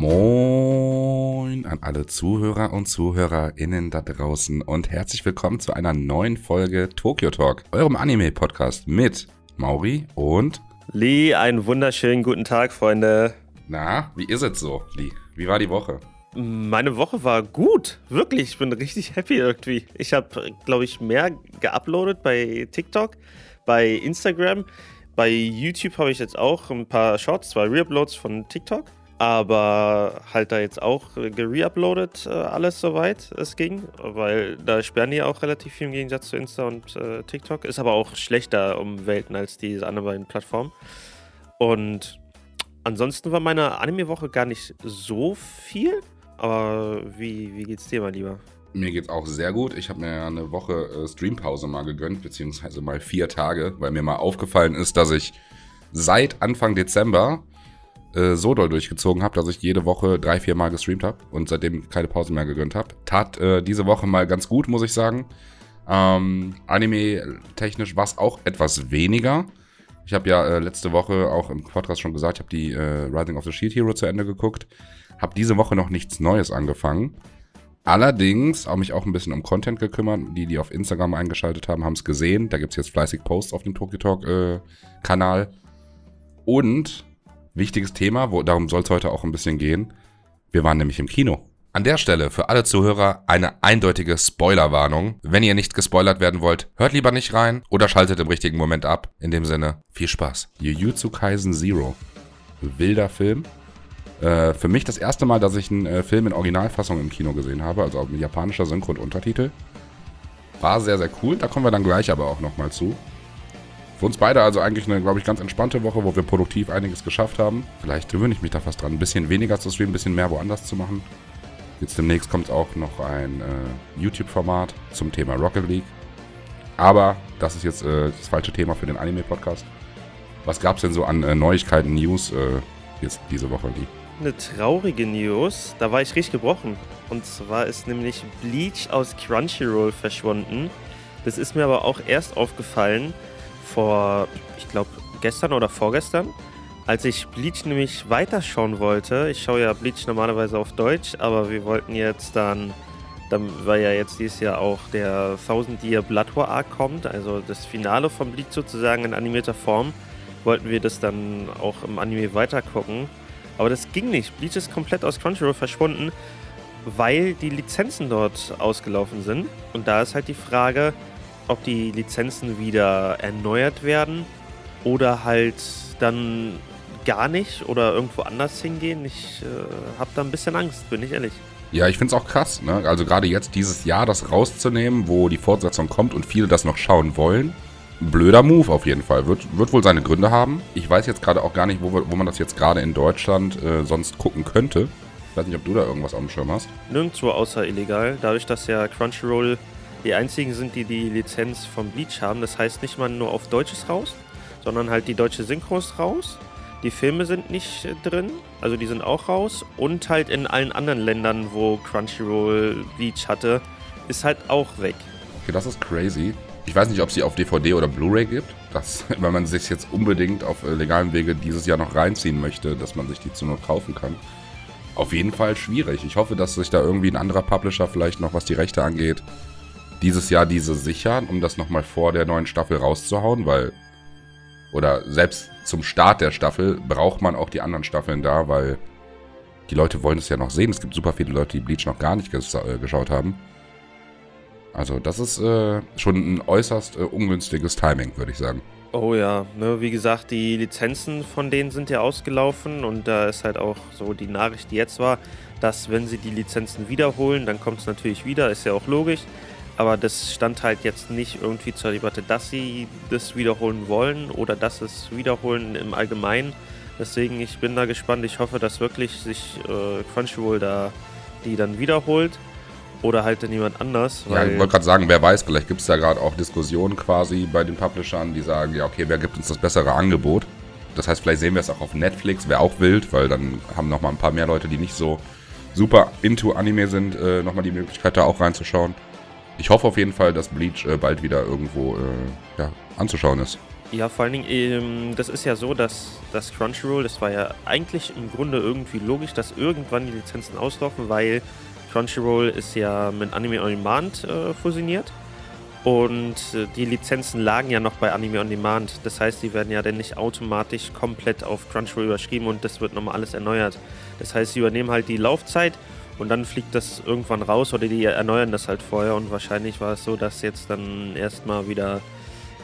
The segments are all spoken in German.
Moin an alle Zuhörer und ZuhörerInnen da draußen und herzlich willkommen zu einer neuen Folge Tokyo Talk, eurem Anime-Podcast mit Mauri und Lee. Einen wunderschönen guten Tag, Freunde. Na, wie ist es so, Lee? Wie war die Woche? Meine Woche war gut, wirklich. Ich bin richtig happy irgendwie. Ich habe, glaube ich, mehr geuploadet bei TikTok, bei Instagram. Bei YouTube habe ich jetzt auch ein paar Shorts, zwei Reuploads von TikTok. Aber halt da jetzt auch gereuploadet äh, alles soweit es ging, weil da sperren die auch relativ viel im Gegensatz zu Insta und äh, TikTok. Ist aber auch schlechter um Welten als diese anderen beiden Plattformen. Und ansonsten war meine Anime-Woche gar nicht so viel. Aber wie, wie geht's dir, mein Lieber? Mir geht's auch sehr gut. Ich habe mir eine Woche äh, Streampause mal gegönnt, beziehungsweise mal vier Tage, weil mir mal aufgefallen ist, dass ich seit Anfang Dezember äh, so doll durchgezogen habe, dass ich jede Woche drei, vier Mal gestreamt habe und seitdem keine Pause mehr gegönnt habe. Tat äh, diese Woche mal ganz gut, muss ich sagen. Ähm, Anime-technisch war es auch etwas weniger. Ich habe ja äh, letzte Woche auch im Podcast schon gesagt, ich habe die äh, Rising of the Shield Hero zu Ende geguckt. Habe diese Woche noch nichts Neues angefangen. Allerdings habe mich auch ein bisschen um Content gekümmert. Die, die auf Instagram eingeschaltet haben, haben es gesehen. Da gibt es jetzt fleißig Posts auf dem Tokyo Talk äh, Kanal. Und wichtiges Thema, wo, darum soll es heute auch ein bisschen gehen. Wir waren nämlich im Kino. An der Stelle für alle Zuhörer eine eindeutige Spoilerwarnung. Wenn ihr nicht gespoilert werden wollt, hört lieber nicht rein oder schaltet im richtigen Moment ab. In dem Sinne, viel Spaß. Jujutsu Kaisen Zero. Wilder Film. Äh, für mich das erste Mal, dass ich einen äh, Film in Originalfassung im Kino gesehen habe, also mit japanischer Synchro und Untertitel. War sehr, sehr cool. Da kommen wir dann gleich aber auch nochmal zu. Für uns beide also eigentlich eine, glaube ich, ganz entspannte Woche, wo wir produktiv einiges geschafft haben. Vielleicht gewöhne ich mich da fast dran, ein bisschen weniger zu streamen, ein bisschen mehr woanders zu machen. Jetzt demnächst kommt auch noch ein äh, YouTube-Format zum Thema Rocket League. Aber das ist jetzt äh, das falsche Thema für den Anime-Podcast. Was gab es denn so an äh, Neuigkeiten, News äh, jetzt diese Woche, Lee? Eine traurige News, da war ich richtig gebrochen. Und zwar ist nämlich Bleach aus Crunchyroll verschwunden. Das ist mir aber auch erst aufgefallen, vor, ich glaube, gestern oder vorgestern, als ich Bleach nämlich weiterschauen wollte. Ich schaue ja Bleach normalerweise auf Deutsch, aber wir wollten jetzt dann, dann weil ja jetzt dieses Jahr auch der Thousand Year Blood War Arc kommt, also das Finale von Bleach sozusagen in animierter Form, wollten wir das dann auch im Anime weitergucken. Aber das ging nicht. Bleach ist komplett aus Crunchyroll verschwunden, weil die Lizenzen dort ausgelaufen sind. Und da ist halt die Frage, ob die Lizenzen wieder erneuert werden oder halt dann gar nicht oder irgendwo anders hingehen. Ich äh, habe da ein bisschen Angst, bin ich ehrlich. Ja, ich finde es auch krass, ne? Also gerade jetzt dieses Jahr das rauszunehmen, wo die Fortsetzung kommt und viele das noch schauen wollen. Blöder Move auf jeden Fall. Wird, wird wohl seine Gründe haben. Ich weiß jetzt gerade auch gar nicht, wo, wo man das jetzt gerade in Deutschland äh, sonst gucken könnte. Ich weiß nicht, ob du da irgendwas auf dem Schirm hast. Nirgendwo außer illegal. Dadurch, dass ja Crunchyroll die einzigen sind, die die Lizenz vom Bleach haben. Das heißt nicht mal nur auf Deutsches raus, sondern halt die deutsche Synchros raus. Die Filme sind nicht äh, drin, also die sind auch raus. Und halt in allen anderen Ländern, wo Crunchyroll Bleach hatte, ist halt auch weg. Okay, das ist crazy. Ich weiß nicht, ob sie auf DVD oder Blu-ray gibt. Dass, wenn man sich jetzt unbedingt auf äh, legalen Wege dieses Jahr noch reinziehen möchte, dass man sich die zu Not kaufen kann. Auf jeden Fall schwierig. Ich hoffe, dass sich da irgendwie ein anderer Publisher vielleicht noch, was die Rechte angeht, dieses Jahr diese sichern, um das nochmal vor der neuen Staffel rauszuhauen, weil, oder selbst zum Start der Staffel braucht man auch die anderen Staffeln da, weil die Leute wollen es ja noch sehen. Es gibt super viele Leute, die Bleach noch gar nicht ges äh, geschaut haben. Also das ist äh, schon ein äußerst äh, ungünstiges Timing, würde ich sagen. Oh ja, ne, wie gesagt, die Lizenzen von denen sind ja ausgelaufen und da ist halt auch so die Nachricht, die jetzt war, dass wenn sie die Lizenzen wiederholen, dann kommt es natürlich wieder, ist ja auch logisch. Aber das stand halt jetzt nicht irgendwie zur Debatte, dass sie das wiederholen wollen oder dass es wiederholen im Allgemeinen. Deswegen, ich bin da gespannt. Ich hoffe, dass wirklich sich äh, Crunchyroll da die dann wiederholt. Oder halt dann jemand anders. ja, ich wollte gerade sagen, wer weiß, vielleicht gibt es da gerade auch Diskussionen quasi bei den Publishern, die sagen, ja, okay, wer gibt uns das bessere Angebot? Das heißt, vielleicht sehen wir es auch auf Netflix, wäre auch wild, weil dann haben nochmal ein paar mehr Leute, die nicht so super into Anime sind, äh, nochmal die Möglichkeit, da auch reinzuschauen. Ich hoffe auf jeden Fall, dass Bleach äh, bald wieder irgendwo äh, ja, anzuschauen ist. Ja, vor allen Dingen, ähm, das ist ja so, dass das Crunchyroll, das war ja eigentlich im Grunde irgendwie logisch, dass irgendwann die Lizenzen auslaufen, weil Crunchyroll ist ja mit Anime On Demand äh, fusioniert. Und äh, die Lizenzen lagen ja noch bei Anime On Demand. Das heißt, die werden ja dann nicht automatisch komplett auf Crunchyroll überschrieben und das wird nochmal alles erneuert. Das heißt, sie übernehmen halt die Laufzeit und dann fliegt das irgendwann raus oder die erneuern das halt vorher. Und wahrscheinlich war es so, dass jetzt dann erstmal wieder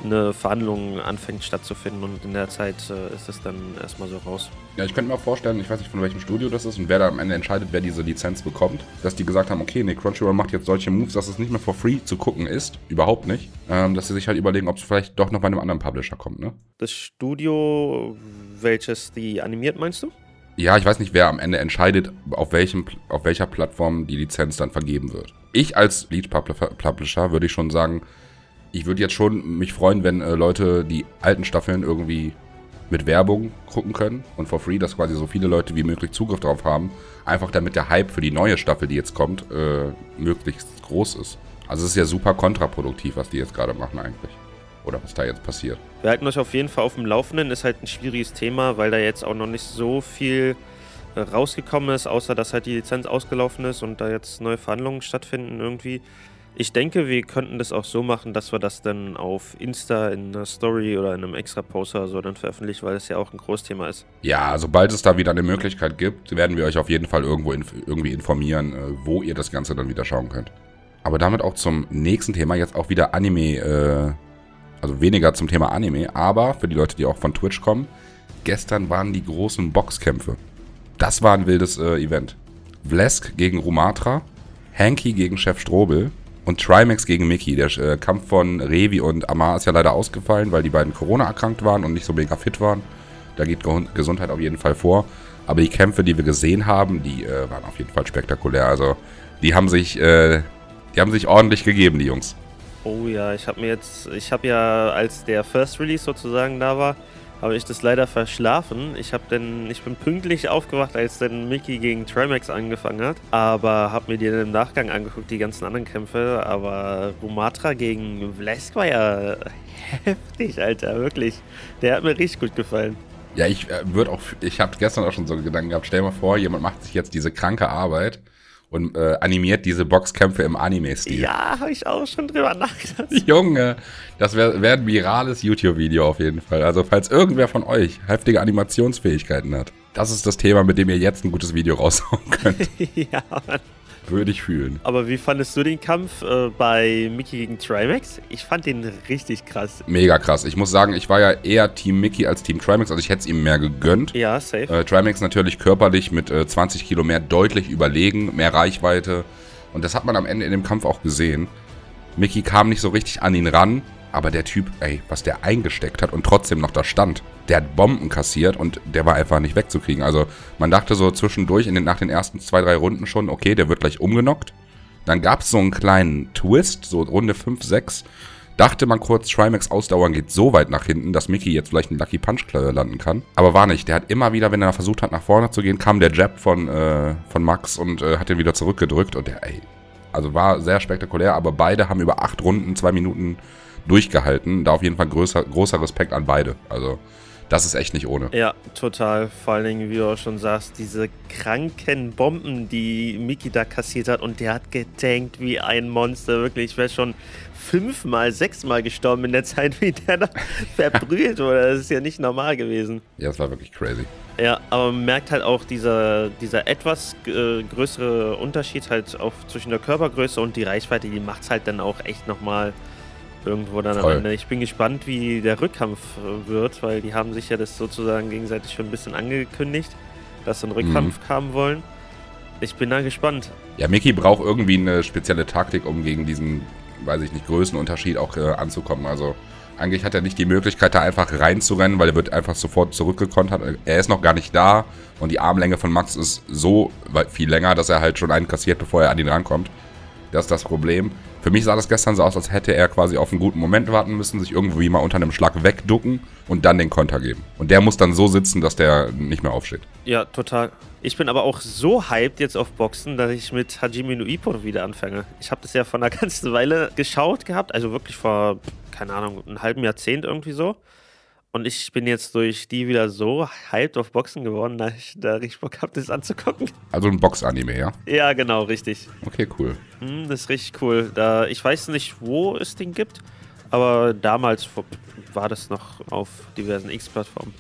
eine Verhandlung anfängt stattzufinden und in der Zeit äh, ist es dann erstmal so raus. Ja, ich könnte mir vorstellen, ich weiß nicht von welchem Studio das ist und wer da am Ende entscheidet, wer diese Lizenz bekommt, dass die gesagt haben, okay, nee, Crunchyroll macht jetzt solche Moves, dass es nicht mehr for free zu gucken ist, überhaupt nicht, ähm, dass sie sich halt überlegen, ob es vielleicht doch noch bei einem anderen Publisher kommt, ne? Das Studio, welches die animiert, meinst du? Ja, ich weiß nicht, wer am Ende entscheidet, auf, welchem, auf welcher Plattform die Lizenz dann vergeben wird. Ich als Lead Publisher würde ich schon sagen, ich würde jetzt schon mich freuen, wenn äh, Leute die alten Staffeln irgendwie mit Werbung gucken können und for free, dass quasi so viele Leute wie möglich Zugriff drauf haben. Einfach damit der Hype für die neue Staffel, die jetzt kommt, äh, möglichst groß ist. Also es ist ja super kontraproduktiv, was die jetzt gerade machen eigentlich. Oder was da jetzt passiert. Wir halten euch auf jeden Fall auf dem Laufenden. Ist halt ein schwieriges Thema, weil da jetzt auch noch nicht so viel äh, rausgekommen ist, außer dass halt die Lizenz ausgelaufen ist und da jetzt neue Verhandlungen stattfinden irgendwie. Ich denke, wir könnten das auch so machen, dass wir das dann auf Insta in einer Story oder in einem extra Poster so dann veröffentlichen, weil es ja auch ein Großthema ist. Ja, sobald es da wieder eine Möglichkeit gibt, werden wir euch auf jeden Fall irgendwo inf irgendwie informieren, äh, wo ihr das Ganze dann wieder schauen könnt. Aber damit auch zum nächsten Thema, jetzt auch wieder Anime, äh, also weniger zum Thema Anime, aber für die Leute, die auch von Twitch kommen, gestern waren die großen Boxkämpfe. Das war ein wildes äh, Event. Vlesk gegen Rumatra, Hanky gegen Chef Strobel, und Trimax gegen Mickey. Der äh, Kampf von Revi und Amar ist ja leider ausgefallen, weil die beiden Corona erkrankt waren und nicht so mega fit waren. Da geht Gesundheit auf jeden Fall vor. Aber die Kämpfe, die wir gesehen haben, die äh, waren auf jeden Fall spektakulär. Also die haben sich, äh, die haben sich ordentlich gegeben, die Jungs. Oh ja, ich habe mir jetzt, ich habe ja, als der First Release sozusagen da war, habe ich das leider verschlafen. Ich habe denn, ich bin pünktlich aufgewacht, als dann Mickey gegen Trimax angefangen hat, aber habe mir dann im Nachgang angeguckt, die ganzen anderen Kämpfe. Aber Rumatra gegen Vlesk war ja heftig, Alter, wirklich. Der hat mir richtig gut gefallen. Ja, ich äh, würde auch, ich habe gestern auch schon so Gedanken gehabt. Stell mal vor, jemand macht sich jetzt diese kranke Arbeit und äh, animiert diese Boxkämpfe im Anime-Stil. Ja, habe ich auch schon drüber nachgedacht. Junge, das wäre wär ein virales YouTube-Video auf jeden Fall. Also falls irgendwer von euch heftige Animationsfähigkeiten hat, das ist das Thema, mit dem ihr jetzt ein gutes Video raushauen könnt. ja, Mann. Würde ich fühlen. Aber wie fandest du den Kampf äh, bei Mickey gegen Trimax? Ich fand den richtig krass. Mega krass. Ich muss sagen, ich war ja eher Team Mickey als Team Trimax. Also ich hätte es ihm mehr gegönnt. Ja, safe. Äh, Trimax natürlich körperlich mit äh, 20 Kilo mehr deutlich überlegen, mehr Reichweite. Und das hat man am Ende in dem Kampf auch gesehen. Mickey kam nicht so richtig an ihn ran. Aber der Typ, ey, was der eingesteckt hat und trotzdem noch da stand, der hat Bomben kassiert und der war einfach nicht wegzukriegen. Also man dachte so zwischendurch in den, nach den ersten zwei, drei Runden schon, okay, der wird gleich umgenockt. Dann gab es so einen kleinen Twist, so Runde 5, 6. Dachte man kurz, Trimax Ausdauern geht so weit nach hinten, dass Mickey jetzt vielleicht einen Lucky Punch landen kann. Aber war nicht. Der hat immer wieder, wenn er versucht hat, nach vorne zu gehen, kam der Jab von, äh, von Max und äh, hat ihn wieder zurückgedrückt. Und der, ey, also war sehr spektakulär, aber beide haben über acht Runden, zwei Minuten durchgehalten. Da auf jeden Fall größer, großer Respekt an beide. Also das ist echt nicht ohne. Ja, total. Vor allen Dingen, wie du auch schon sagst, diese kranken Bomben, die Miki da kassiert hat und der hat getankt wie ein Monster. Wirklich, ich wäre schon fünfmal, sechsmal gestorben in der Zeit, wie der da verbrüht wurde. Das ist ja nicht normal gewesen. Ja, das war wirklich crazy. Ja, aber man merkt halt auch dieser, dieser etwas äh, größere Unterschied halt auch zwischen der Körpergröße und die Reichweite, die macht es halt dann auch echt nochmal irgendwo dann Voll. am Ende. Ich bin gespannt, wie der Rückkampf äh, wird, weil die haben sich ja das sozusagen gegenseitig schon ein bisschen angekündigt, dass sie einen Rückkampf mhm. haben wollen. Ich bin da gespannt. Ja, Mickey braucht irgendwie eine spezielle Taktik, um gegen diesen, weiß ich nicht, Größenunterschied auch äh, anzukommen. Also eigentlich hat er nicht die Möglichkeit, da einfach reinzurennen, weil er wird einfach sofort zurückgekontert. Er ist noch gar nicht da und die Armlänge von Max ist so viel länger, dass er halt schon einen kassiert, bevor er an ihn rankommt. Das ist das Problem. Für mich sah das gestern so aus, als hätte er quasi auf einen guten Moment warten müssen, sich irgendwie mal unter einem Schlag wegducken und dann den Konter geben. Und der muss dann so sitzen, dass der nicht mehr aufsteht. Ja, total. Ich bin aber auch so hyped jetzt auf Boxen, dass ich mit Hajime no Ippo wieder anfange. Ich habe das ja vor einer ganzen Weile geschaut gehabt, also wirklich vor, keine Ahnung, einem halben Jahrzehnt irgendwie so. Und ich bin jetzt durch die wieder so hyped auf Boxen geworden, dass ich da richtig Bock habe, das anzugucken. Also ein Box-Anime, ja? Ja, genau, richtig. Okay, cool. Hm, das ist richtig cool. Da, ich weiß nicht, wo es den gibt, aber damals war das noch auf diversen X-Plattformen.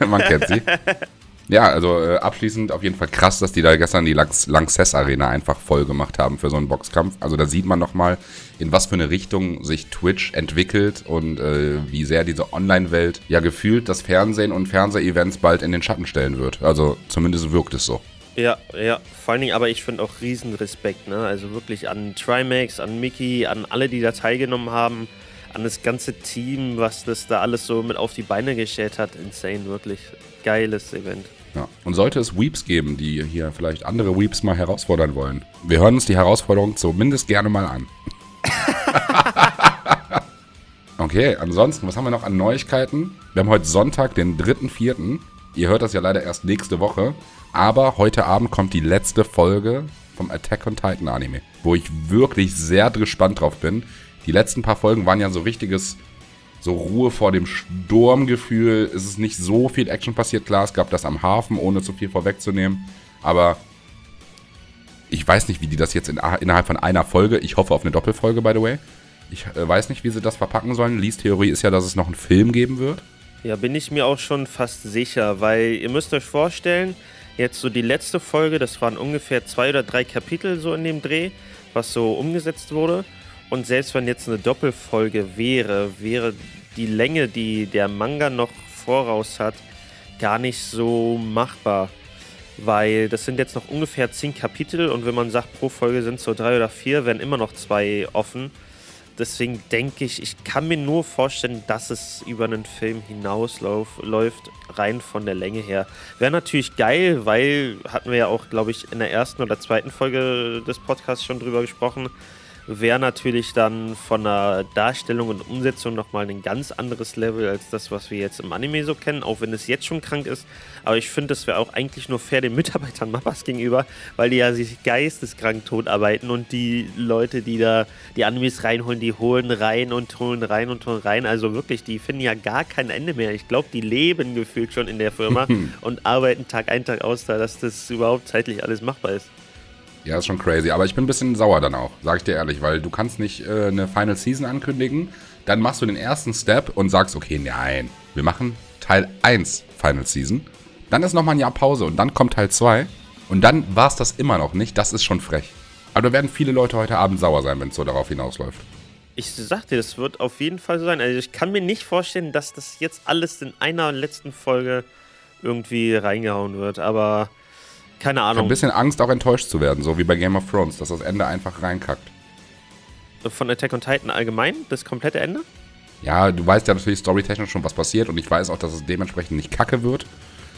Man kennt sie. Ja, also äh, abschließend auf jeden Fall krass, dass die da gestern die Lanxess Arena einfach voll gemacht haben für so einen Boxkampf. Also da sieht man nochmal, in was für eine Richtung sich Twitch entwickelt und äh, wie sehr diese Online-Welt ja gefühlt das Fernsehen und Fernseh-Events bald in den Schatten stellen wird. Also zumindest wirkt es so. Ja, ja, vor allen Dingen, aber ich finde auch riesen Respekt, ne? Also wirklich an Trimax, an Mickey, an alle, die da teilgenommen haben, an das ganze Team, was das da alles so mit auf die Beine gestellt hat. Insane, wirklich. Geiles Event. Ja. Und sollte es Weeps geben, die hier vielleicht andere Weeps mal herausfordern wollen, wir hören uns die Herausforderung zumindest gerne mal an. okay, ansonsten, was haben wir noch an Neuigkeiten? Wir haben heute Sonntag, den 3.4. Ihr hört das ja leider erst nächste Woche. Aber heute Abend kommt die letzte Folge vom Attack on Titan Anime, wo ich wirklich sehr gespannt drauf bin. Die letzten paar Folgen waren ja so richtiges so Ruhe vor dem Sturmgefühl. Es ist nicht so viel Action passiert. Klar, es gab das am Hafen, ohne zu viel vorwegzunehmen. Aber ich weiß nicht, wie die das jetzt in, innerhalb von einer Folge, ich hoffe auf eine Doppelfolge, by the way. Ich äh, weiß nicht, wie sie das verpacken sollen. Lies Theorie ist ja, dass es noch einen Film geben wird. Ja, bin ich mir auch schon fast sicher, weil ihr müsst euch vorstellen, jetzt so die letzte Folge, das waren ungefähr zwei oder drei Kapitel so in dem Dreh, was so umgesetzt wurde. Und selbst wenn jetzt eine Doppelfolge wäre, wäre die Länge, die der Manga noch voraus hat, gar nicht so machbar. Weil das sind jetzt noch ungefähr zehn Kapitel und wenn man sagt, pro Folge sind so drei oder vier, werden immer noch zwei offen. Deswegen denke ich, ich kann mir nur vorstellen, dass es über einen Film hinausläuft, rein von der Länge her. Wäre natürlich geil, weil hatten wir ja auch, glaube ich, in der ersten oder zweiten Folge des Podcasts schon drüber gesprochen wäre natürlich dann von der Darstellung und Umsetzung nochmal ein ganz anderes Level als das, was wir jetzt im Anime so kennen, auch wenn es jetzt schon krank ist. Aber ich finde, das wäre auch eigentlich nur fair den Mitarbeitern Mappas gegenüber, weil die ja sich geisteskrank tot arbeiten und die Leute, die da die Animes reinholen, die holen rein und holen rein und holen rein. Also wirklich, die finden ja gar kein Ende mehr. Ich glaube, die leben gefühlt schon in der Firma und arbeiten Tag ein, Tag aus, da dass das überhaupt zeitlich alles machbar ist. Ja, ist schon crazy. Aber ich bin ein bisschen sauer dann auch, sag ich dir ehrlich, weil du kannst nicht äh, eine Final Season ankündigen, dann machst du den ersten Step und sagst, okay, nein, wir machen Teil 1 Final Season. Dann ist nochmal ein Jahr Pause und dann kommt Teil 2. Und dann war es das immer noch nicht. Das ist schon frech. Aber da werden viele Leute heute Abend sauer sein, wenn es so darauf hinausläuft. Ich sag dir, das wird auf jeden Fall so sein. Also ich kann mir nicht vorstellen, dass das jetzt alles in einer letzten Folge irgendwie reingehauen wird. Aber keine Ahnung. Ich ein bisschen Angst, auch enttäuscht zu werden, so wie bei Game of Thrones, dass das Ende einfach reinkackt. Von Attack on Titan allgemein? Das komplette Ende? Ja, du weißt ja natürlich storytechnisch schon, was passiert und ich weiß auch, dass es dementsprechend nicht kacke wird.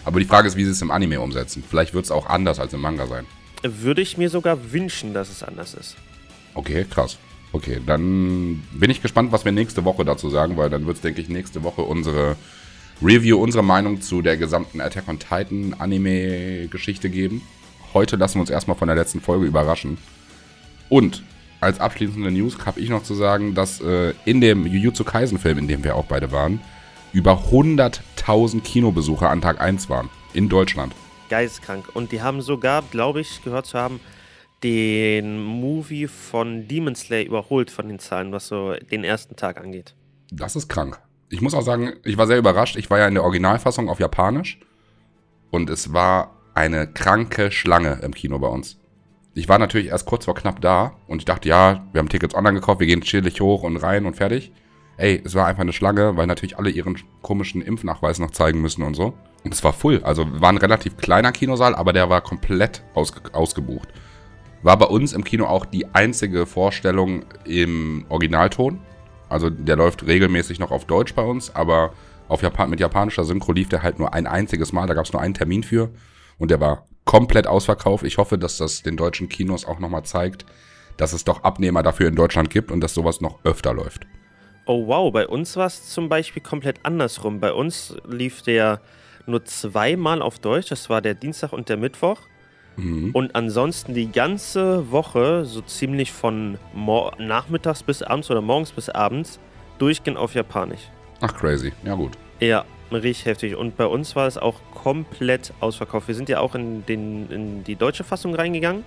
Aber die Frage ist, wie sie es im Anime umsetzen. Vielleicht wird es auch anders als im Manga sein. Würde ich mir sogar wünschen, dass es anders ist. Okay, krass. Okay, dann bin ich gespannt, was wir nächste Woche dazu sagen, weil dann wird es, denke ich, nächste Woche unsere Review, unsere Meinung zu der gesamten Attack on Titan Anime-Geschichte geben. Heute lassen wir uns erstmal von der letzten Folge überraschen. Und als abschließende News habe ich noch zu sagen, dass äh, in dem Jujutsu Kaisen-Film, in dem wir auch beide waren, über 100.000 Kinobesucher an Tag 1 waren. In Deutschland. Geisteskrank. Und die haben sogar, glaube ich, gehört zu haben, den Movie von Demon Slayer überholt von den Zahlen, was so den ersten Tag angeht. Das ist krank ich muss auch sagen, ich war sehr überrascht. Ich war ja in der Originalfassung auf Japanisch und es war eine kranke Schlange im Kino bei uns. Ich war natürlich erst kurz vor knapp da und ich dachte, ja, wir haben Tickets online gekauft, wir gehen chillig hoch und rein und fertig. Ey, es war einfach eine Schlange, weil natürlich alle ihren komischen Impfnachweis noch zeigen müssen und so. Und es war full. Also war ein relativ kleiner Kinosaal, aber der war komplett ausge ausgebucht. War bei uns im Kino auch die einzige Vorstellung im Originalton. Also der läuft regelmäßig noch auf Deutsch bei uns, aber auf Japan mit japanischer Synchro lief der halt nur ein einziges Mal. Da gab es nur einen Termin für und der war komplett ausverkauft. Ich hoffe, dass das den deutschen Kinos auch nochmal zeigt, dass es doch Abnehmer dafür in Deutschland gibt und dass sowas noch öfter läuft. Oh wow, bei uns war es zum Beispiel komplett andersrum. Bei uns lief der nur zweimal auf Deutsch. Das war der Dienstag und der Mittwoch. Mhm. Und ansonsten die ganze Woche, so ziemlich von nachmittags bis abends oder morgens bis abends, durchgehend auf Japanisch. Ach, crazy. Ja, gut. Ja, richtig heftig. Und bei uns war es auch komplett ausverkauft. Wir sind ja auch in, den, in die deutsche Fassung reingegangen.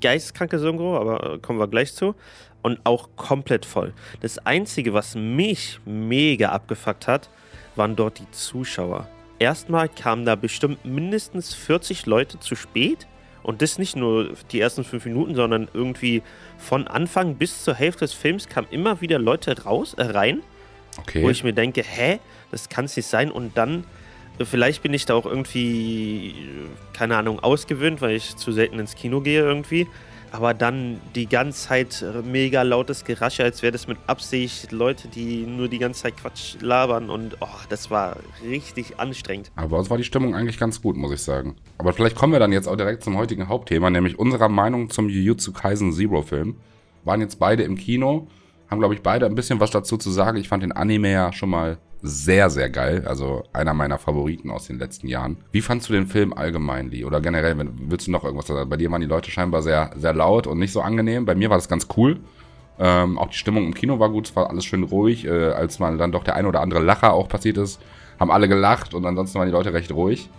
Geisteskranke Synchro, aber äh, kommen wir gleich zu. Und auch komplett voll. Das Einzige, was mich mega abgefuckt hat, waren dort die Zuschauer. Erstmal kamen da bestimmt mindestens 40 Leute zu spät. Und das nicht nur die ersten fünf Minuten, sondern irgendwie von Anfang bis zur Hälfte des Films kamen immer wieder Leute raus, äh, rein. Okay. Wo ich mir denke, hä, das kann es nicht sein. Und dann, äh, vielleicht bin ich da auch irgendwie, äh, keine Ahnung, ausgewöhnt, weil ich zu selten ins Kino gehe irgendwie. Aber dann die ganze Zeit äh, mega lautes Gerasche, als wäre das mit Absicht Leute, die nur die ganze Zeit Quatsch labern. Und oh, das war richtig anstrengend. Aber uns war die Stimmung eigentlich ganz gut, muss ich sagen. Aber vielleicht kommen wir dann jetzt auch direkt zum heutigen Hauptthema, nämlich unserer Meinung zum Jujutsu Kaisen Zero Film. Waren jetzt beide im Kino, haben glaube ich beide ein bisschen was dazu zu sagen. Ich fand den Anime ja schon mal sehr, sehr geil. Also einer meiner Favoriten aus den letzten Jahren. Wie fandst du den Film allgemein, Lee? Oder generell, wenn, willst du noch irgendwas sagen? Bei dir waren die Leute scheinbar sehr, sehr laut und nicht so angenehm. Bei mir war das ganz cool. Ähm, auch die Stimmung im Kino war gut, es war alles schön ruhig. Äh, als mal dann doch der ein oder andere Lacher auch passiert ist, haben alle gelacht und ansonsten waren die Leute recht ruhig.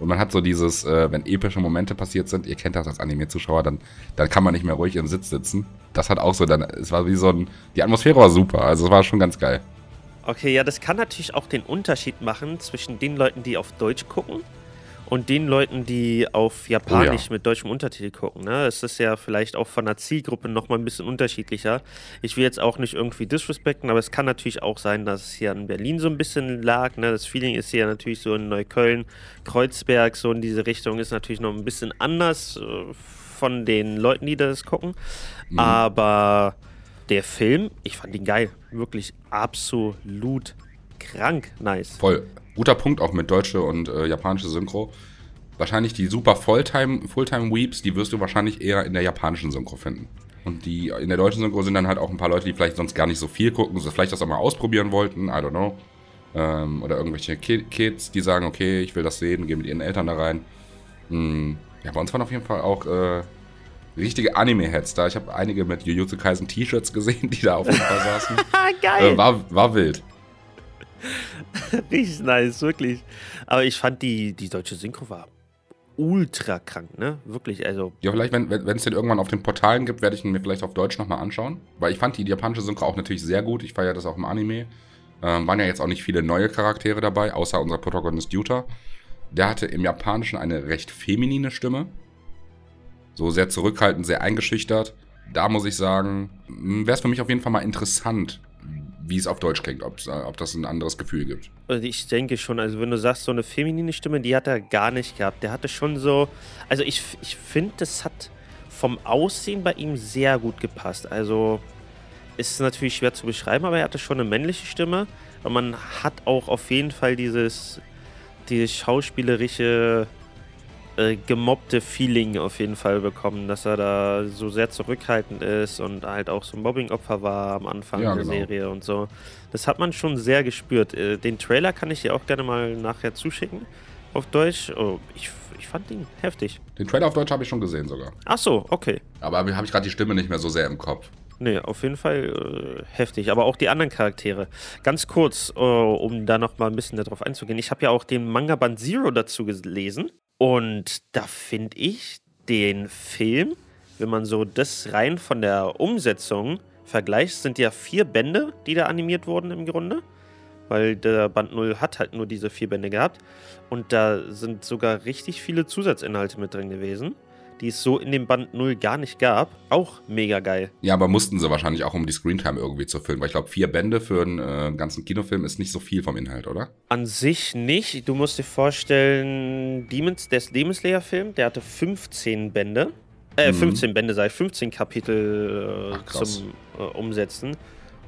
Und man hat so dieses, äh, wenn epische Momente passiert sind, ihr kennt das als Anime-Zuschauer, dann, dann kann man nicht mehr ruhig im Sitz sitzen. Das hat auch so dann, es war wie so ein, die Atmosphäre war super, also es war schon ganz geil. Okay, ja, das kann natürlich auch den Unterschied machen zwischen den Leuten, die auf Deutsch gucken und den Leuten, die auf Japanisch Oh ja. mit deutschem Untertitel gucken. Ne? Es ist ja vielleicht auch von der Zielgruppe nochmal ein bisschen unterschiedlicher. Ich will jetzt auch nicht irgendwie disrespekten, aber es kann natürlich auch sein, dass es hier in Berlin so ein bisschen lag. Ne? Das Feeling ist hier natürlich so in Neukölln, Kreuzberg, so in diese Richtung ist natürlich noch ein bisschen anders äh, von den Leuten, die das gucken. Aber der Film, ich fand ihn geil. Wirklich absolut krank nice. Voll. Guter Punkt auch mit deutsche und äh, japanische Synchro. Wahrscheinlich die super Fulltime, Fulltime die wirst du wahrscheinlich eher in der japanischen Synchro finden. Und die in der deutschen Synchro sind dann halt auch ein paar Leute, die vielleicht sonst gar nicht so viel gucken, so vielleicht das auch mal ausprobieren wollten, I don't know. Ähm, oder irgendwelche Ki Kids, die sagen, okay, ich will das sehen, gehen mit ihren Eltern da rein. Hm, ja, bei uns waren auf jeden Fall auch äh, richtige Anime-Heads da. Ich habe einige mit Jujutsu Kaisen T-Shirts gesehen, die da auf jeden Fall saßen. Ah, geil! äh, war, war wild. Richtig nice, wirklich. Aber ich fand die, die deutsche Synchro war ultra krank, ne? Wirklich, also. Ja, vielleicht, wenn es wenn, den irgendwann auf den Portalen gibt, werde ich ihn mir vielleicht auf Deutsch nochmal anschauen. Weil ich fand die japanische Synchro auch natürlich sehr gut. Ich feiere das auch im Anime. Ähm, waren ja jetzt auch nicht viele neue Charaktere dabei, außer unser Protagonist Yuta. Der hatte im Japanischen eine recht feminine Stimme. So sehr zurückhaltend, sehr eingeschüchtert. Da muss ich sagen, wäre es für mich auf jeden Fall mal interessant, wie es auf Deutsch klingt, äh, ob das ein anderes Gefühl gibt. Also ich denke schon, also wenn du sagst, so eine feminine Stimme, die hat er gar nicht gehabt. Der hatte schon so, also ich, ich finde, das hat vom Aussehen bei ihm sehr gut gepasst. Also ist natürlich schwer zu beschreiben, aber er hatte schon eine männliche Stimme. Und man hat auch auf jeden Fall dieses, dieses schauspielerische, äh, gemobbte Feeling auf jeden Fall bekommen, dass er da so sehr zurückhaltend ist und halt auch so ein Mobbing-Opfer war am Anfang Ja, der genau. Serie und so. Das hat man schon sehr gespürt. Äh, Den Trailer kann ich dir auch gerne mal nachher zuschicken auf Deutsch. Oh, ich, ich fand ihn heftig. Den Trailer auf Deutsch habe ich schon gesehen sogar. Ach so, okay. Aber habe ich gerade die Stimme nicht mehr so sehr im Kopf. Nee, auf jeden Fall äh, heftig. Aber auch die anderen Charaktere. Ganz kurz, äh, um da noch mal ein bisschen darauf einzugehen. Ich habe ja auch den Manga Band Zero dazu gelesen. Und da finde ich den Film, wenn man so das rein von der Umsetzung vergleicht, sind ja vier Bände, die da animiert wurden im Grunde. Weil der Band 0 hat halt nur diese vier Bände gehabt. Und da sind sogar richtig viele Zusatzinhalte mit drin gewesen, die es so in dem Band 0 gar nicht gab. Auch mega geil. Ja, aber mussten sie wahrscheinlich auch, um die Screentime irgendwie zu füllen. Weil ich glaube, vier Bände für einen äh, ganzen Kinofilm ist nicht so viel vom Inhalt, oder? An sich nicht. Du musst dir vorstellen, Demons, der Demon Slayer-Film, der hatte 15 Bände. Äh, Mhm. 15 Bände, sei 15 Kapitel äh, Ach, zum äh, Umsetzen.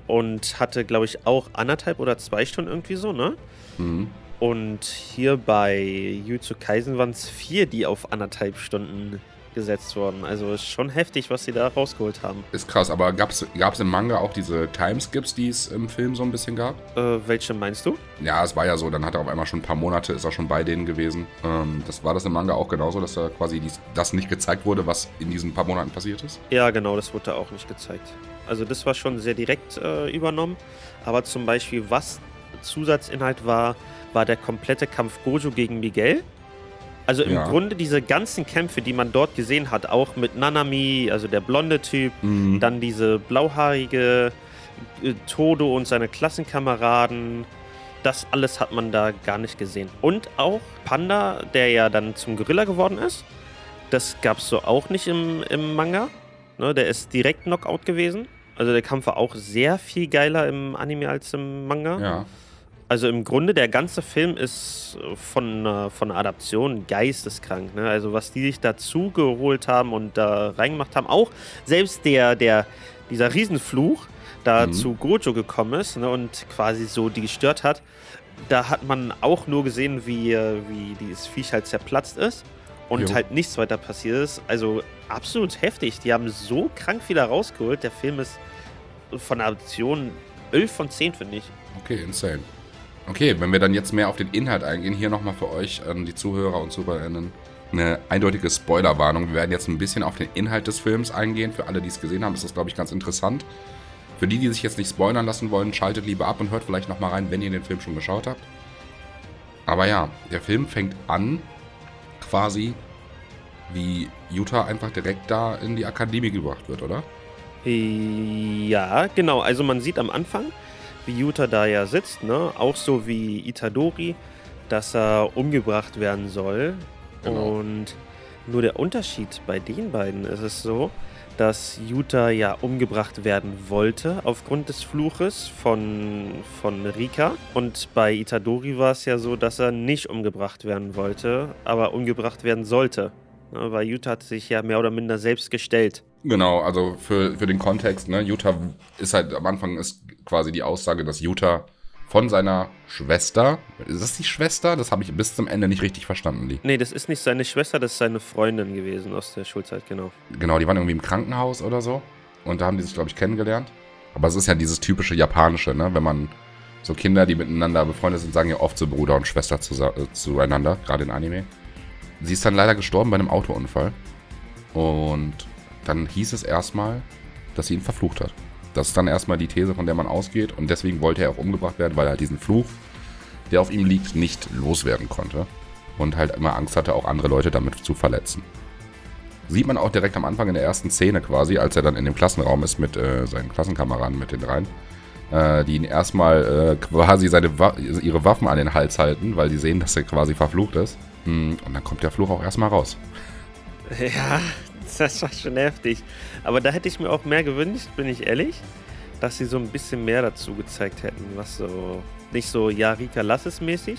Und hatte, glaube ich, auch anderthalb oder zwei Stunden irgendwie so, ne? Mhm. Und hier bei Jujutsu Kaisen waren es vier, die auf anderthalb Stunden gesetzt wurden. Also ist schon heftig, was sie da rausgeholt haben. Ist krass, aber gab es im Manga auch diese Timeskips, die es im Film so ein bisschen gab? Äh, welche meinst du? Ja, es war ja so, dann hat er auf einmal schon ein paar Monate, ist er schon bei denen gewesen. Ähm, das war das im Manga auch genauso, dass da quasi dies, das nicht gezeigt wurde, was in diesen paar Monaten passiert ist. Ja, genau, das wurde da auch nicht gezeigt. Also das war schon sehr direkt äh, übernommen. Aber zum Beispiel, was Zusatzinhalt war, war der komplette Kampf Gojo gegen Miguel. Also im Ja. Grunde diese ganzen Kämpfe, die man dort gesehen hat, auch mit Nanami, also der blonde Typ, Mhm. dann diese blauhaarige äh, Todo und seine Klassenkameraden. Das alles hat man da gar nicht gesehen. Und auch Panda, der ja dann zum Gorilla geworden ist. Das gab es so auch nicht im, im Manga. Ne, der ist direkt Knockout gewesen. Also der Kampf war auch sehr viel geiler im Anime als im Manga. ja. Also im Grunde, der ganze Film ist äh, von, äh, von Adaption geisteskrank. Ne? Also was die sich dazu geholt haben und da reingemacht haben. Auch selbst der, der, dieser Riesenfluch da Mhm. zu Gojo gekommen ist ne? und quasi so die gestört hat. Da hat man auch nur gesehen, wie, äh, wie dieses Viech halt zerplatzt ist und Jo. halt nichts weiter passiert ist. Also absolut heftig. Die haben so krank viel rausgeholt. Der Film ist von Adaption 11 von 10, finde ich. Okay, insane. Okay, wenn wir dann jetzt mehr auf den Inhalt eingehen, hier nochmal für euch, an die Zuhörer und Zuhörerinnen, eine eindeutige Spoilerwarnung. Wir werden jetzt ein bisschen auf den Inhalt des Films eingehen. Für alle, die es gesehen haben, ist das, glaube ich, ganz interessant. Für die, die sich jetzt nicht spoilern lassen wollen, schaltet lieber ab und hört vielleicht nochmal rein, wenn ihr den Film schon geschaut habt. Aber ja, der Film fängt an, quasi, wie Utah einfach direkt da in die Akademie gebracht wird, oder? Ja, genau. Also man sieht am Anfang, wie Yuta da ja sitzt, ne? Auch so wie Itadori, dass er umgebracht werden soll. Genau. Und nur der Unterschied bei den beiden ist es so, dass Yuta ja umgebracht werden wollte aufgrund des Fluches von, von Rika. Und bei Itadori war es ja so, dass er nicht umgebracht werden wollte, aber umgebracht werden sollte. Ne? Weil Yuta hat sich ja mehr oder minder selbst gestellt. Genau, also für, für den Kontext, ne, Utah ist halt am Anfang ist quasi die Aussage, dass Utah von seiner Schwester, ist das die Schwester? Das habe ich bis zum Ende nicht richtig verstanden, Lee. Nee, das ist nicht seine Schwester, das ist seine Freundin gewesen aus der Schulzeit, genau. Genau, die waren irgendwie im Krankenhaus oder so und da haben die sich, glaube ich, kennengelernt. Aber es ist ja dieses typische Japanische, ne, wenn man so Kinder, die miteinander befreundet sind, sagen ja oft so Bruder und Schwester zusa- äh, zueinander, gerade in Anime. Sie ist dann leider gestorben bei einem Autounfall und dann hieß es erstmal, dass sie ihn verflucht hat. Das ist dann erstmal die These, von der man ausgeht. Und deswegen wollte er auch umgebracht werden, weil er diesen Fluch, der auf ihm liegt, nicht loswerden konnte. Und halt immer Angst hatte, auch andere Leute damit zu verletzen. Sieht man auch direkt am Anfang in der ersten Szene quasi, als er dann in dem Klassenraum ist mit äh, seinen Klassenkameraden, mit den dreien, äh, die ihn erstmal äh, quasi seine Wa ihre Waffen an den Hals halten, weil die sehen, dass er quasi verflucht ist. Hm, Und dann kommt der Fluch auch erstmal raus. Ja, das war schon heftig. Aber da hätte ich mir auch mehr gewünscht, bin ich ehrlich, dass sie so ein bisschen mehr dazu gezeigt hätten, was so, nicht so, ja, Rika, lass es mäßig,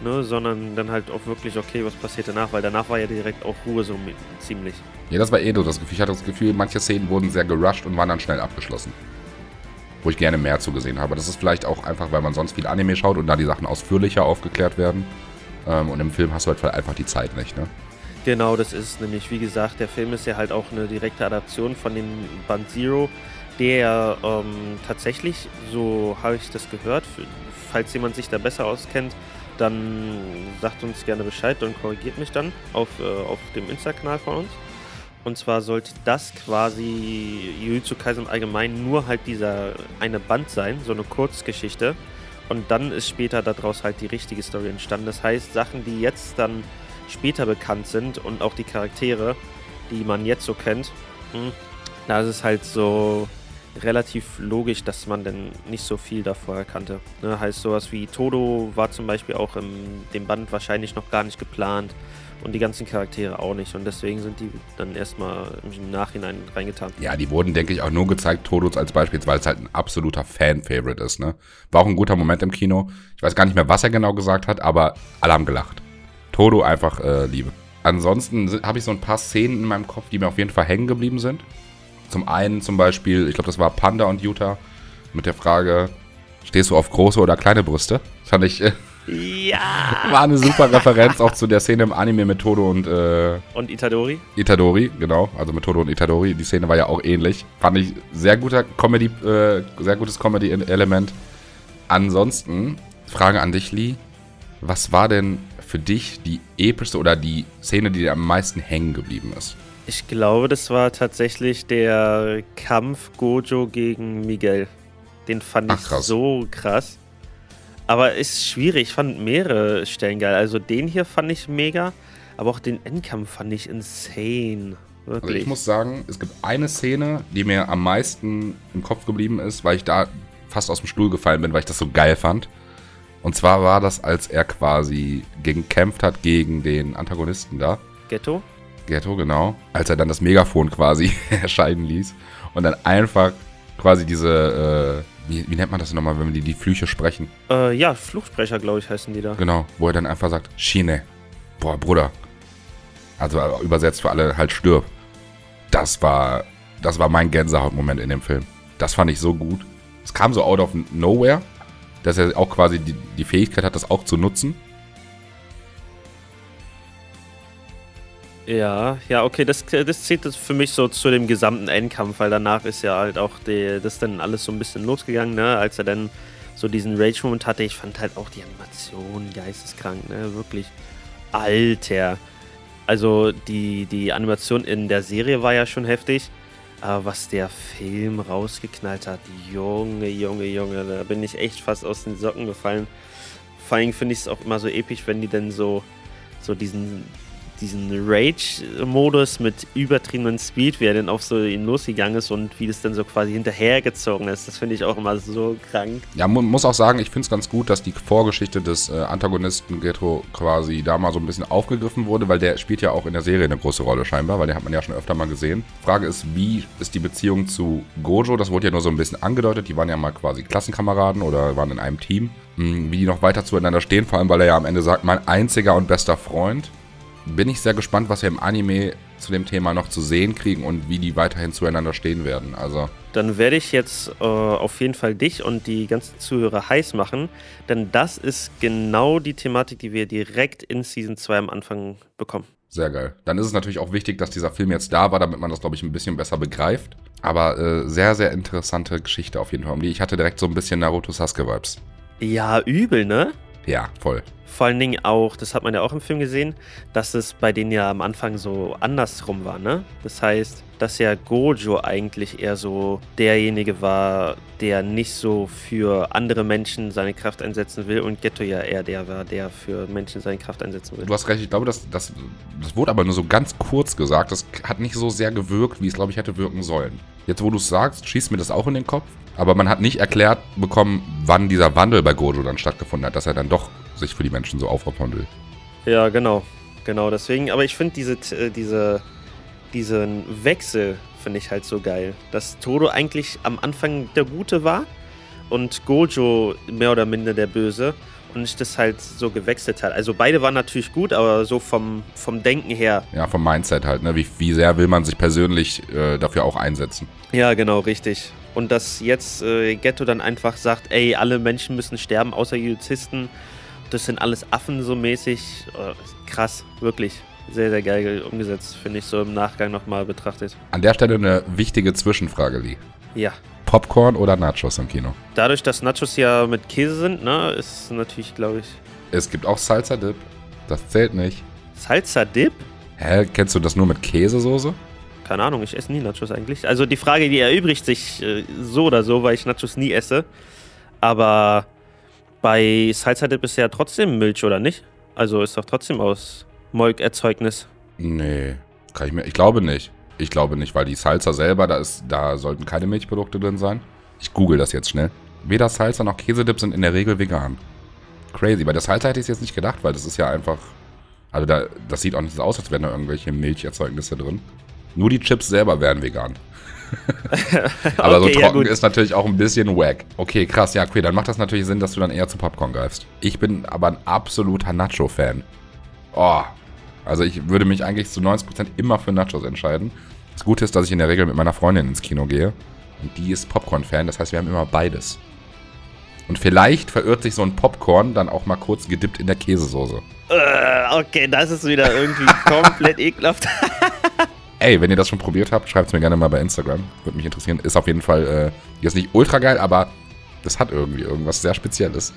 ne, sondern dann halt auch wirklich, okay, was passiert danach, weil danach war ja direkt auch Ruhe so mi- ziemlich. Ja, das war eh so das Gefühl. Ich hatte das Gefühl, manche Szenen wurden sehr gerusht und waren dann schnell abgeschlossen. Wo ich gerne mehr zugesehen habe. Das ist vielleicht auch einfach, weil man sonst viel Anime schaut und da die Sachen ausführlicher aufgeklärt werden. Ähm, und im Film hast du halt einfach die Zeit nicht, ne? Genau, das ist nämlich, wie gesagt, der Film ist ja halt auch eine direkte Adaption von dem Band Zero, der ähm, tatsächlich, so habe ich das gehört, falls jemand sich da besser auskennt, dann sagt uns gerne Bescheid und korrigiert mich dann auf, äh, auf dem Insta-Kanal von uns. Und zwar sollte das quasi Jujutsu Kaisen im Allgemeinen nur halt dieser eine Band sein, so eine Kurzgeschichte. Und dann ist später daraus halt die richtige Story entstanden. Das heißt, Sachen, die jetzt dann später bekannt sind und auch die Charaktere, die man jetzt so kennt, hm, da ist es halt so relativ logisch, dass man denn nicht so viel davor kannte. Ne, heißt sowas wie Todo war zum Beispiel auch im dem Band wahrscheinlich noch gar nicht geplant und die ganzen Charaktere auch nicht und deswegen sind die dann erstmal im Nachhinein reingetan. Ja, die wurden, denke ich, auch nur gezeigt, Todos als Beispiel, weil es halt ein absoluter Fan-Favorite ist, ne? War auch ein guter Moment im Kino. Ich weiß gar nicht mehr, was er genau gesagt hat, aber alle haben gelacht. Todo einfach äh, Liebe. Ansonsten habe ich so ein paar Szenen in meinem Kopf, die mir auf jeden Fall hängen geblieben sind. Zum einen zum Beispiel, ich glaube, das war Panda und Utah mit der Frage, stehst du auf große oder kleine Brüste? Das fand ich, äh, Ja! war eine super Referenz auch zu der Szene im Anime mit Todo und äh, Und Itadori? Itadori, genau, also mit Todo und Itadori. Die Szene war ja auch ähnlich. Fand ich sehr guter Comedy, äh, sehr gutes Comedy-Element. Ansonsten, Frage an dich, Lee. Was war denn für dich die epischste oder die Szene, die dir am meisten hängen geblieben ist? Ich glaube, das war tatsächlich der Kampf Gojo gegen Miguel. Den fand Ach, ich krass. so krass. Aber ist schwierig. Ich fand mehrere Stellen geil. Also den hier fand ich mega, aber auch den Endkampf fand ich insane. Wirklich. Also ich muss sagen, es gibt eine Szene, die mir am meisten im Kopf geblieben ist, weil ich da fast aus dem Stuhl gefallen bin, weil ich das so geil fand. Und zwar war das, als er quasi gekämpft hat gegen den Antagonisten da. Ghetto? Ghetto, genau. Als er dann das Megafon quasi erscheinen ließ und dann einfach quasi diese, äh, wie, wie, nennt man das nochmal, wenn die die Flüche sprechen? Äh, ja, Fluchsprecher, glaube ich, heißen die da. Genau, wo er dann einfach sagt, Schiene. Boah, Bruder. Also äh, übersetzt für alle halt stirb. Das war, das war mein Gänsehautmoment in dem Film. Das fand ich so gut. Es kam so out of nowhere, dass er auch quasi die, die Fähigkeit hat, das auch zu nutzen. Ja, ja, okay, das, das zählt für mich so zu dem gesamten Endkampf, weil danach ist ja halt auch die, das dann alles so ein bisschen losgegangen, ne? Als er dann so diesen Rage-Moment hatte, ich fand halt auch die Animation geisteskrank, ne? Wirklich. Alter. Also die, die Animation in der Serie war ja schon heftig, aber was der Film rausgeknallt hat, Junge, Junge, Junge, da bin ich echt fast aus den Socken gefallen. Vor allem finde ich es auch immer so episch, wenn die dann so, so diesen diesen Rage-Modus mit übertriebenen Speed, wie er dann auf so ihn losgegangen ist und wie das dann so quasi hinterhergezogen ist. Das finde ich auch immer so krank. Ja, man muss auch sagen, ich finde es ganz gut, dass die Vorgeschichte des äh, Antagonisten Ghetto quasi da mal so ein bisschen aufgegriffen wurde, weil der spielt ja auch in der Serie eine große Rolle scheinbar, weil den hat man ja schon öfter mal gesehen. Frage ist, wie ist die Beziehung zu Gojo? Das wurde ja nur so ein bisschen angedeutet. Die waren ja mal quasi Klassenkameraden oder waren in einem Team. Hm, wie die noch weiter zueinander stehen, vor allem weil er ja am Ende sagt, mein einziger und bester Freund bin ich sehr gespannt, was wir im Anime zu dem Thema noch zu sehen kriegen und wie die weiterhin zueinander stehen werden. Also dann werde ich jetzt äh, auf jeden Fall dich und die ganzen Zuhörer heiß machen, denn das ist genau die Thematik, die wir direkt in Season 2 am Anfang bekommen. Sehr geil. Dann ist es natürlich auch wichtig, dass dieser Film jetzt da war, damit man das, glaube ich, ein bisschen besser begreift. Aber äh, sehr, sehr interessante Geschichte auf jeden Fall. Um die ich hatte direkt so ein bisschen Naruto Sasuke-Vibes. Ja, übel, ne? Ja, voll. Vor allen Dingen auch, das hat man ja auch im Film gesehen, dass es bei denen ja am Anfang so andersrum war, ne? Das heißt, dass ja Gojo eigentlich eher so derjenige war, der nicht so für andere Menschen seine Kraft einsetzen will und Ghetto ja eher der war, der für Menschen seine Kraft einsetzen will. Du hast recht, ich glaube, das, das, das wurde aber nur so ganz kurz gesagt. Das hat nicht so sehr gewirkt, wie es, glaube ich, hätte wirken sollen. Jetzt, wo du es sagst, schießt mir das auch in den Kopf. Aber man hat nicht erklärt bekommen, wann dieser Wandel bei Gojo dann stattgefunden hat, dass er dann doch sich für die Menschen so aufopfern will. Ja, genau. Genau, deswegen, aber ich finde diese, äh, diese, diesen Wechsel finde ich halt so geil. Dass Todo eigentlich am Anfang der Gute war und Gojo mehr oder minder der Böse und ich das halt so gewechselt hat. Also beide waren natürlich gut, aber so vom, vom Denken her. Ja, vom Mindset halt, ne? Wie, wie sehr will man sich persönlich äh, dafür auch einsetzen? Ja, genau, richtig. Und dass jetzt äh, Ghetto dann einfach sagt, ey, alle Menschen müssen sterben, außer Judizisten. Das sind alles Affen so mäßig. Äh, krass, wirklich. Sehr, sehr geil umgesetzt, finde ich so im Nachgang nochmal betrachtet. An der Stelle eine wichtige Zwischenfrage, Lee. Ja. Popcorn oder Nachos im Kino? Dadurch, dass Nachos ja mit Käse sind, ne, ist natürlich, glaube ich. Es gibt auch Salsa Dip. Das zählt nicht. Salsa Dip? Hä, kennst du das nur mit Käsesoße? Keine Ahnung, ich esse nie Nachos eigentlich. Also die Frage, die erübrigt sich äh, so oder so, weil ich Nachos nie esse. Aber bei Salsa Dip ist ja trotzdem Milch, oder nicht? Also ist doch trotzdem aus Molkerzeugnis. Nee, kann ich mir. Ich glaube nicht. Ich glaube nicht, weil die Salsa selber, da, ist, da sollten keine Milchprodukte drin sein. Ich google das jetzt schnell. Weder Salsa noch Käsedip sind in der Regel vegan. Crazy. Bei der Salsa hätte ich es jetzt nicht gedacht, weil das ist ja einfach. Also da, das sieht auch nicht so aus, als wären da irgendwelche Milcherzeugnisse drin. Nur die Chips selber wären vegan. aber okay, so trocken ja, ist natürlich auch ein bisschen wack. Okay, krass, ja, okay, dann macht das natürlich Sinn, dass du dann eher zu Popcorn greifst. Ich bin aber ein absoluter Nacho-Fan. Oh, also ich würde mich eigentlich zu 90% immer für Nachos entscheiden. Das Gute ist, dass ich in der Regel mit meiner Freundin ins Kino gehe. Und die ist Popcorn-Fan, das heißt, wir haben immer beides. Und vielleicht verirrt sich so ein Popcorn dann auch mal kurz gedippt in der Käsesoße. Äh, okay, das ist wieder irgendwie komplett ekelhaft. Ey, wenn ihr das schon probiert habt, schreibt es mir gerne mal bei Instagram. Würde mich interessieren. Ist auf jeden Fall äh, jetzt nicht ultra geil, aber das hat irgendwie irgendwas sehr Spezielles.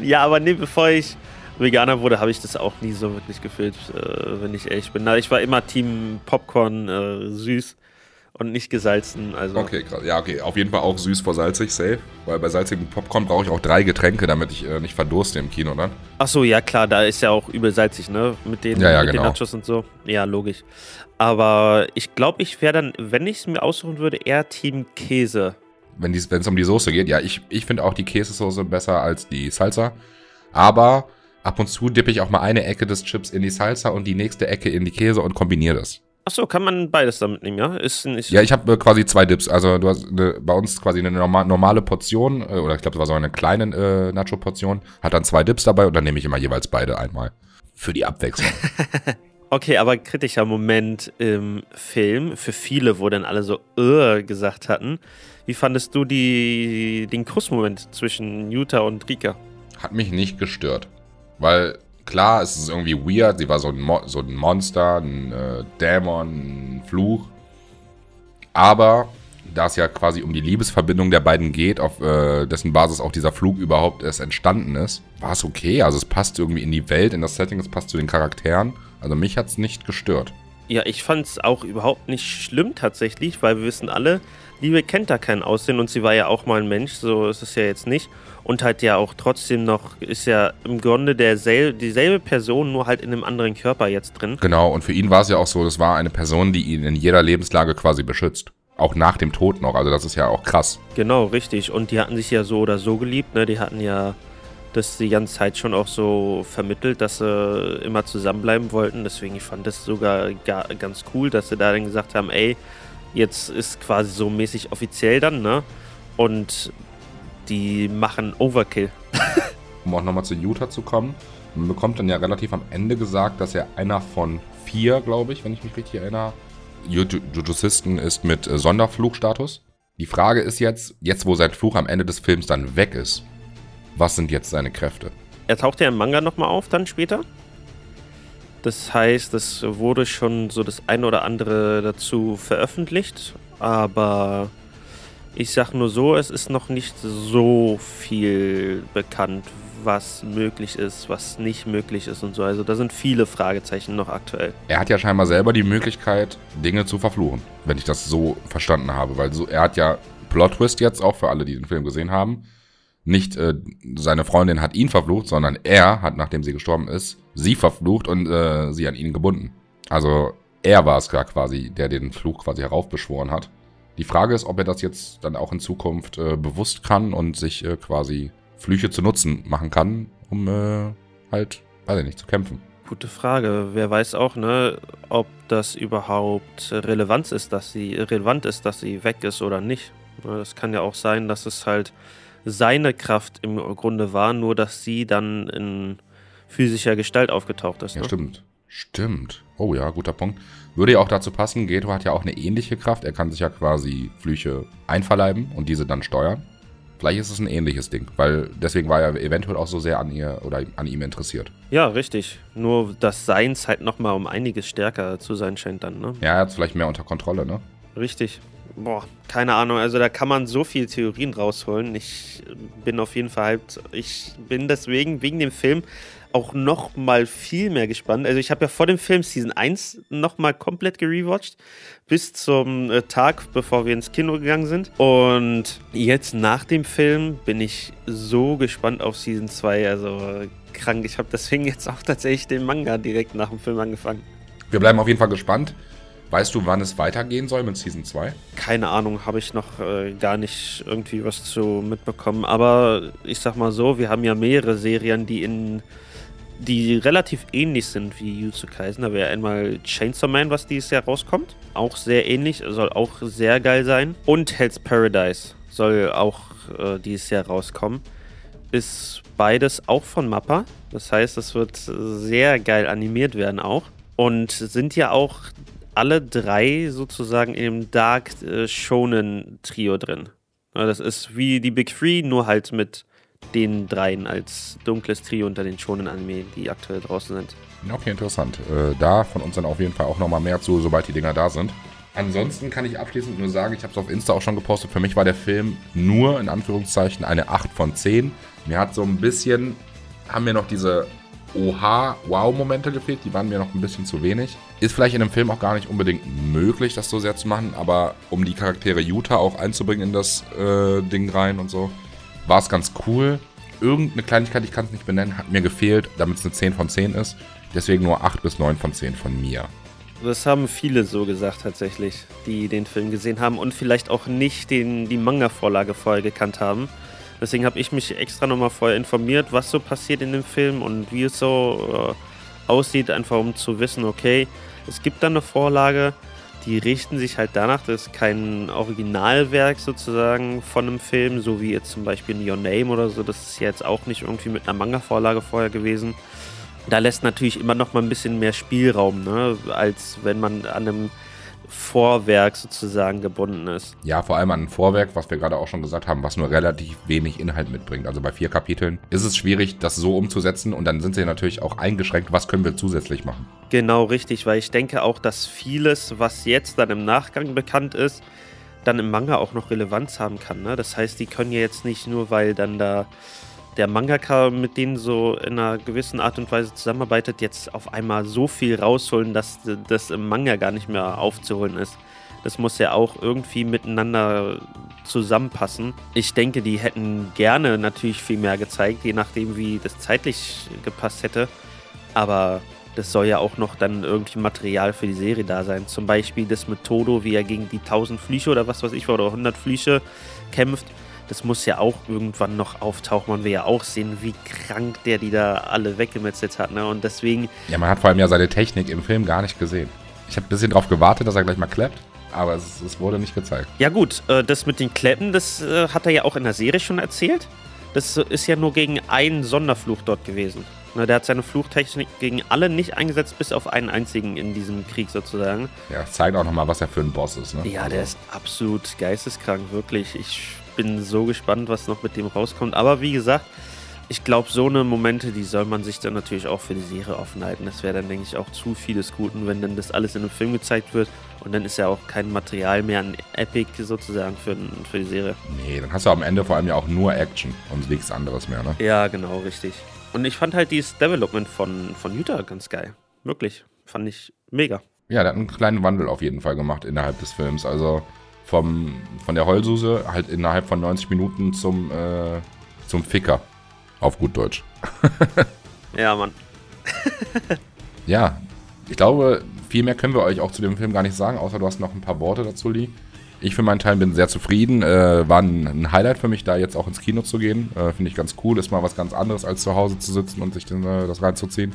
ja, aber nee, bevor ich Veganer wurde, habe ich das auch nie so wirklich gefühlt, äh, wenn ich ehrlich bin. Ich war immer Team Popcorn äh, süß und nicht gesalzen. Also. Okay, krass. Ja, okay. Auf jeden Fall auch süß vor salzig, safe. Weil bei salzigem Popcorn brauche ich auch drei Getränke, damit ich äh, nicht verdurste im Kino dann. Ach so, ja klar, da ist ja auch übel salzig, ne? Mit den, Ja, ja, mit genau. den Nachos und so. Ja, logisch. Aber ich glaube, ich wäre dann, wenn ich es mir aussuchen würde, eher Team Käse. Wenn es um die Soße geht, ja, ich, ich finde auch die Käsesoße besser als die Salsa. Aber ab und zu dippe ich auch mal eine Ecke des Chips in die Salsa und die nächste Ecke in die Käse und kombiniere das. Ach so, kann man beides damit nehmen, ja? Ist, ist, Ja, ich habe äh, quasi zwei Dips. Also du hast eine, bei uns quasi eine norma normale Portion, äh, oder ich glaube, das war so eine kleine äh, Nacho-Portion, hat dann zwei Dips dabei und dann nehme ich immer jeweils beide einmal. Für die Abwechslung. Okay, aber kritischer Moment im Film für viele, wo dann alle so äh gesagt hatten. Wie fandest du die, den Kussmoment zwischen Jutta und Rika? Hat mich nicht gestört. Weil, klar, es ist irgendwie weird. Sie war so ein, Mo so ein Monster, ein äh, Dämon, ein Fluch. Aber da es ja quasi um die Liebesverbindung der beiden geht, auf äh, dessen Basis auch dieser Flug überhaupt erst entstanden ist, war es okay. Also es passt irgendwie in die Welt, in das Setting, es passt zu den Charakteren. Also mich hat es nicht gestört. Ja, ich fand es auch überhaupt nicht schlimm tatsächlich, weil wir wissen alle, Liebe kennt da kein Aussehen und sie war ja auch mal ein Mensch, so ist es ja jetzt nicht. Und halt ja auch trotzdem noch, ist ja im Grunde derselbe, dieselbe Person, nur halt in einem anderen Körper jetzt drin. Genau, und für ihn war es ja auch so, das war eine Person, die ihn in jeder Lebenslage quasi beschützt. Auch nach dem Tod noch. Also das ist ja auch krass. Genau, richtig. Und die hatten sich ja so oder so geliebt, ne? Die hatten ja das die ganze Zeit schon auch so vermittelt, dass sie immer zusammenbleiben wollten. Deswegen, ich fand das sogar ga, ganz cool, dass sie da dann gesagt haben, ey, jetzt ist quasi so mäßig offiziell dann, ne? Und die machen Overkill. um auch nochmal zu Utah zu kommen. Man bekommt dann ja relativ am Ende gesagt, dass er einer von vier, glaube ich, wenn ich mich richtig erinnere, Jujuzisten ist mit äh, Sonderflugstatus. Die Frage ist jetzt, jetzt wo sein Fluch am Ende des Films dann weg ist, was sind jetzt seine Kräfte? Er taucht ja im Manga nochmal auf dann später. Das heißt, es wurde schon so das eine oder andere dazu veröffentlicht, aber ich sag nur so, es ist noch nicht so viel bekannt, was möglich ist, was nicht möglich ist und so. Also da sind viele Fragezeichen noch aktuell. Er hat ja scheinbar selber die Möglichkeit, Dinge zu verfluchen, wenn ich das so verstanden habe, weil so, er hat ja Plot Twist jetzt auch für alle, die den Film gesehen haben. Nicht äh, seine Freundin hat ihn verflucht, sondern er hat, nachdem sie gestorben ist, sie verflucht und äh, sie an ihn gebunden. Also er war es gar quasi, der den Fluch quasi heraufbeschworen hat. Die Frage ist, ob er das jetzt dann auch in Zukunft äh, bewusst kann und sich äh, quasi Flüche zu Nutzen machen kann, um äh, halt, weiß ich nicht, zu kämpfen. Gute Frage. Wer weiß auch, ne, ob das überhaupt relevant ist, dass sie relevant ist, dass sie weg ist oder nicht. Es kann ja auch sein, dass es halt seine Kraft im Grunde war, nur dass sie dann in physischer Gestalt aufgetaucht ist. Ja, Ne? stimmt. Stimmt. Oh ja, guter Punkt. Würde ja auch dazu passen, Geto hat ja auch eine ähnliche Kraft. Er kann sich ja quasi Flüche einverleiben und diese dann steuern. Vielleicht ist es ein ähnliches Ding, weil deswegen war er eventuell auch so sehr an ihr oder an ihm interessiert. Ja, richtig. Nur das Seins halt nochmal um einiges stärker zu sein scheint dann, ne? Ja, er hat es vielleicht mehr unter Kontrolle, ne? Richtig. Boah, keine Ahnung. Also da kann man so viele Theorien rausholen. Ich bin auf jeden Fall halt, ich bin deswegen, wegen dem Film, auch noch mal viel mehr gespannt. Also ich habe ja vor dem Film Season 1 noch mal komplett gerewatcht, bis zum äh, Tag, bevor wir ins Kino gegangen sind. Und jetzt nach dem Film bin ich so gespannt auf Season 2. Also äh, krank. Ich habe deswegen jetzt auch tatsächlich den Manga direkt nach dem Film angefangen. Wir bleiben auf jeden Fall gespannt. Weißt du, wann es weitergehen soll mit Season 2? Keine Ahnung, habe ich noch äh, gar nicht irgendwie was zu mitbekommen. Aber ich sag mal so, wir haben ja mehrere Serien, die in die relativ ähnlich sind wie Jujutsu Kaisen. Da wäre einmal Chainsaw Man, was dieses Jahr rauskommt. Auch sehr ähnlich, soll auch sehr geil sein. Und Hell's Paradise soll auch äh, dieses Jahr rauskommen. Ist beides auch von Mappa. Das heißt, es wird sehr geil animiert werden auch. Und sind ja auch alle drei sozusagen dem Dark äh, Shonen Trio drin. Das ist wie die Big Three, nur halt mit den dreien als dunkles Trio unter den Shonen Anime, die aktuell draußen sind. Okay, interessant. Äh, da von uns dann auf jeden Fall auch nochmal mehr zu, sobald die Dinger da sind. Ansonsten kann ich abschließend nur sagen, ich habe es auf Insta auch schon gepostet, für mich war der Film nur in Anführungszeichen eine 8 von 10. Mir hat so ein bisschen, haben mir noch diese Oha-Wow-Momente gefehlt. Die waren mir noch ein bisschen zu wenig. Ist vielleicht in einem Film auch gar nicht unbedingt möglich, das so sehr zu machen, aber um die Charaktere Utah auch einzubringen in das äh, Ding rein und so, war es ganz cool. Irgendeine Kleinigkeit, ich kann es nicht benennen, hat mir gefehlt, damit es eine 10 von 10 ist. Deswegen nur 8 bis 9 von 10 von mir. Das haben viele so gesagt tatsächlich, die den Film gesehen haben und vielleicht auch nicht den, die Manga-Vorlage vorher gekannt haben. Deswegen habe ich mich extra nochmal vorher informiert, was so passiert in dem Film und wie es so äh, aussieht, einfach um zu wissen, okay, es gibt da eine Vorlage, die richten sich halt danach, das ist kein Originalwerk sozusagen von einem Film, so wie jetzt zum Beispiel in Your Name oder so, das ist jetzt auch nicht irgendwie mit einer Manga-Vorlage vorher gewesen. Da lässt natürlich immer noch mal ein bisschen mehr Spielraum, ne? als wenn man an einem Vorwerk sozusagen gebunden ist. Ja, vor allem an ein Vorwerk, was wir gerade auch schon gesagt haben, was nur relativ wenig Inhalt mitbringt. Also bei vier Kapiteln ist es schwierig, das so umzusetzen und dann sind sie natürlich auch eingeschränkt, was können wir zusätzlich machen. Genau, richtig, weil ich denke auch, dass vieles, was jetzt dann im Nachgang bekannt ist, dann im Manga auch noch Relevanz haben kann. Ne? Das heißt, die können ja jetzt nicht nur, weil dann da der Mangaka mit denen so in einer gewissen Art und Weise zusammenarbeitet, jetzt auf einmal so viel rausholen, dass das im Manga gar nicht mehr aufzuholen ist. Das muss ja auch irgendwie miteinander zusammenpassen. Ich denke, die hätten gerne natürlich viel mehr gezeigt, je nachdem, wie das zeitlich gepasst hätte. Aber das soll ja auch noch dann irgendwie Material für die Serie da sein. Zum Beispiel das mit Todo, wie er gegen die 1000 Flüche oder was weiß ich, oder 100 Flüche kämpft das muss ja auch irgendwann noch auftauchen. Man will ja auch sehen, wie krank der die da alle weggemetzelt hat. Ne? Und deswegen. Ja, man hat vor allem ja seine Technik im Film gar nicht gesehen. Ich habe ein bisschen darauf gewartet, dass er gleich mal klappt. Aber es, es wurde nicht gezeigt. Ja, gut, äh, das mit den Kleppen, das äh, hat er ja auch in der Serie schon erzählt. Das ist ja nur gegen einen Sonderfluch dort gewesen. Der hat seine Fluchtechnik gegen alle nicht eingesetzt, bis auf einen einzigen in diesem Krieg sozusagen. Ja, zeigt auch nochmal, was er für ein Boss ist. Ne? Ja, der ist absolut geisteskrank, wirklich. Ich bin so gespannt, was noch mit dem rauskommt. Aber wie gesagt, ich glaube, so eine Momente, die soll man sich dann natürlich auch für die Serie offen halten. Das wäre dann, denke ich, auch zu vieles Guten, wenn dann das alles in einem Film gezeigt wird. Und dann ist ja auch kein Material mehr an Epic sozusagen für, für die Serie. Nee, dann hast du am Ende vor allem ja auch nur Action und nichts anderes mehr, ne? Ja, genau, richtig. Und ich fand halt dieses Development von, von Utah ganz geil. Wirklich. Fand ich mega. Ja, der hat einen kleinen Wandel auf jeden Fall gemacht innerhalb des Films. Also vom, von der Heulsuse halt innerhalb von 90 Minuten zum, äh, zum Ficker. Auf gut Deutsch. ja, Mann. ja, ich glaube, viel mehr können wir euch auch zu dem Film gar nicht sagen, außer du hast noch ein paar Worte dazu, Lee. Ich für meinen Teil bin sehr zufrieden. Äh, war ein, ein, Highlight für mich, da jetzt auch ins Kino zu gehen. Äh, Finde ich ganz cool. Ist mal was ganz anderes, als zu Hause zu sitzen und sich den, äh, das reinzuziehen.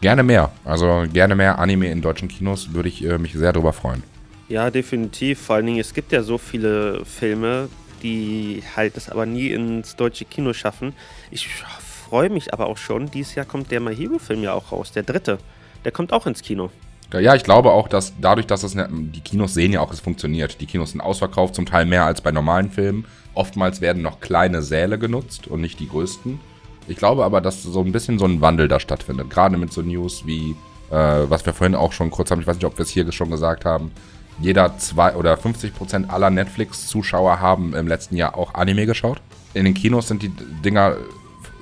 Gerne mehr. Also gerne mehr Anime in deutschen Kinos. Würde ich äh, mich sehr darüber freuen. Ja, definitiv. Vor allen Dingen, es gibt ja so viele Filme, die halt das aber nie ins deutsche Kino schaffen. Ich freue mich aber auch schon. Dieses Jahr kommt der My Hero-Film ja auch raus, der dritte. Der kommt auch ins Kino. Ja, ich glaube auch, dass dadurch, dass es ne, die Kinos sehen ja auch, es funktioniert. Die Kinos sind ausverkauft, zum Teil mehr als bei normalen Filmen. Oftmals werden noch kleine Säle genutzt und nicht die größten. Ich glaube aber, dass so ein bisschen so ein Wandel da stattfindet. Gerade mit so News wie, äh, was wir vorhin auch schon kurz haben, ich weiß nicht, ob wir es hier schon gesagt haben, jeder zwei oder 50 Prozent aller Netflix-Zuschauer haben im letzten Jahr auch Anime geschaut. In den Kinos sind die Dinger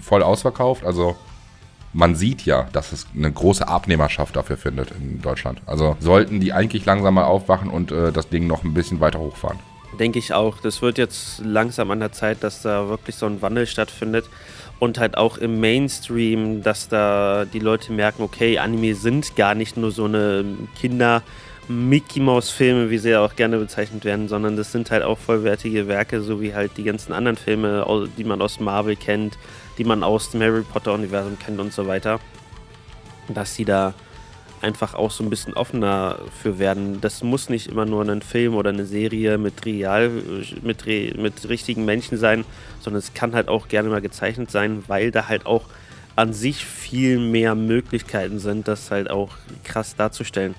voll ausverkauft. Also man sieht ja, dass es eine große Abnehmerschaft dafür findet in Deutschland. Also sollten die eigentlich langsam mal aufwachen und äh, das Ding noch ein bisschen weiter hochfahren. Denke ich auch. Das wird jetzt langsam an der Zeit, dass da wirklich so ein Wandel stattfindet. Und halt auch im Mainstream, dass da die Leute merken, okay, Anime sind gar nicht nur so eine Kinder- Mickey Mouse Filme, wie sie ja auch gerne bezeichnet werden, sondern das sind halt auch vollwertige Werke, so wie halt die ganzen anderen Filme, die man aus Marvel kennt, die man aus dem Harry Potter Universum kennt und so weiter. Dass sie da einfach auch so ein bisschen offener für werden. Das muss nicht immer nur ein Film oder eine Serie mit real, mit, mit richtigen Menschen sein, sondern es kann halt auch gerne mal gezeichnet sein, weil da halt auch an sich viel mehr Möglichkeiten sind, das halt auch krass darzustellen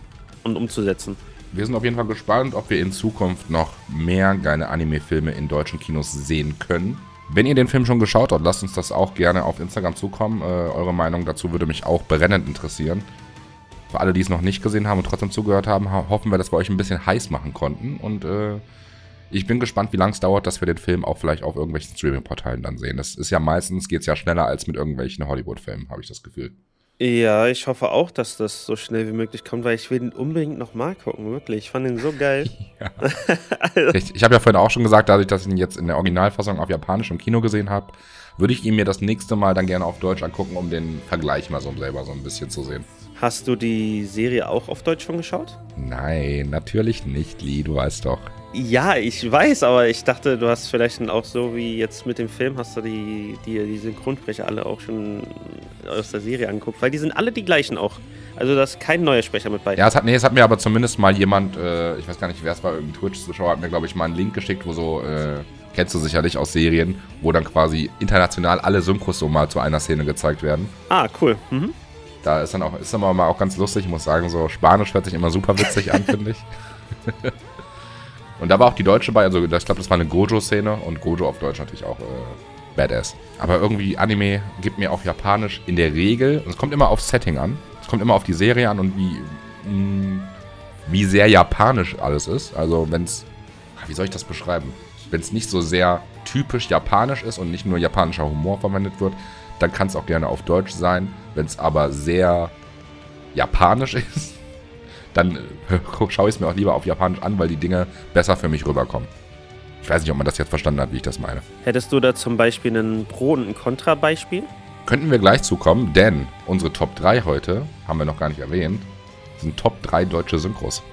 und umzusetzen. Wir sind auf jeden Fall gespannt, ob wir in Zukunft noch mehr geile Anime-Filme in deutschen Kinos sehen können. Wenn ihr den Film schon geschaut habt, lasst uns das auch gerne auf Instagram zukommen. Äh, eure Meinung dazu würde mich auch brennend interessieren. Für alle, die es noch nicht gesehen haben und trotzdem zugehört haben, hoffen wir, dass wir euch ein bisschen heiß machen konnten. Und äh, Ich bin gespannt, wie lange es dauert, dass wir den Film auch vielleicht auf irgendwelchen Streaming-Portalen dann sehen. Das ist ja meistens, geht es ja schneller als mit irgendwelchen Hollywood-Filmen, habe ich das Gefühl. Ja, ich hoffe auch, dass das so schnell wie möglich kommt, weil ich will ihn unbedingt nochmal gucken, wirklich. Ich fand ihn so geil. ja. also. Ich, ich habe ja vorhin auch schon gesagt, dadurch, dass ich ihn jetzt in der Originalfassung auf Japanisch im Kino gesehen habe, würde ich ihn mir das nächste Mal dann gerne auf Deutsch angucken, um den Vergleich mal so selber so ein bisschen zu sehen. Hast du die Serie auch auf Deutsch schon geschaut? Nein, natürlich nicht, Lee, du weißt doch. Ja, ich weiß, aber ich dachte, du hast vielleicht auch so wie jetzt mit dem Film, hast du die, die, die Synchronsprecher alle auch schon aus der Serie angeguckt, weil die sind alle die gleichen auch. Also da ist kein neuer Sprecher mit bei. Ja, es hat, nee, es hat mir aber zumindest mal jemand, äh, ich weiß gar nicht, wer es war, irgendein Twitch-Zuschauer hat mir, glaube ich, mal einen Link geschickt, wo so, äh, kennst du sicherlich aus Serien, wo dann quasi international alle Synchros so mal zu einer Szene gezeigt werden. Ah, cool. Mhm. Da ist dann auch, ist dann mal auch ganz lustig, ich muss sagen, so Spanisch hört sich immer super witzig an, finde ich. Und da war auch die Deutsche bei, also ich glaube, das war eine Gojo-Szene und Gojo auf Deutsch natürlich auch äh, badass. Aber irgendwie Anime gibt mir auch Japanisch in der Regel, es kommt immer aufs Setting an, es kommt immer auf die Serie an und wie, mh, mm, wie sehr japanisch alles ist. Also wenn es, wie soll ich das beschreiben? Wenn es nicht so sehr typisch japanisch ist und nicht nur japanischer Humor verwendet wird, dann kann es auch gerne auf Deutsch sein. Wenn es aber sehr japanisch ist, dann äh, schaue ich es mir auch lieber auf Japanisch an, weil die Dinge besser für mich rüberkommen. Ich weiß nicht, ob man das jetzt verstanden hat, wie ich das meine. Hättest du da zum Beispiel ein Pro- und ein Kontra-Beispiel? Könnten wir gleich zukommen, denn unsere Top 3 heute, haben wir noch gar nicht erwähnt, sind Top 3 deutsche Synchros.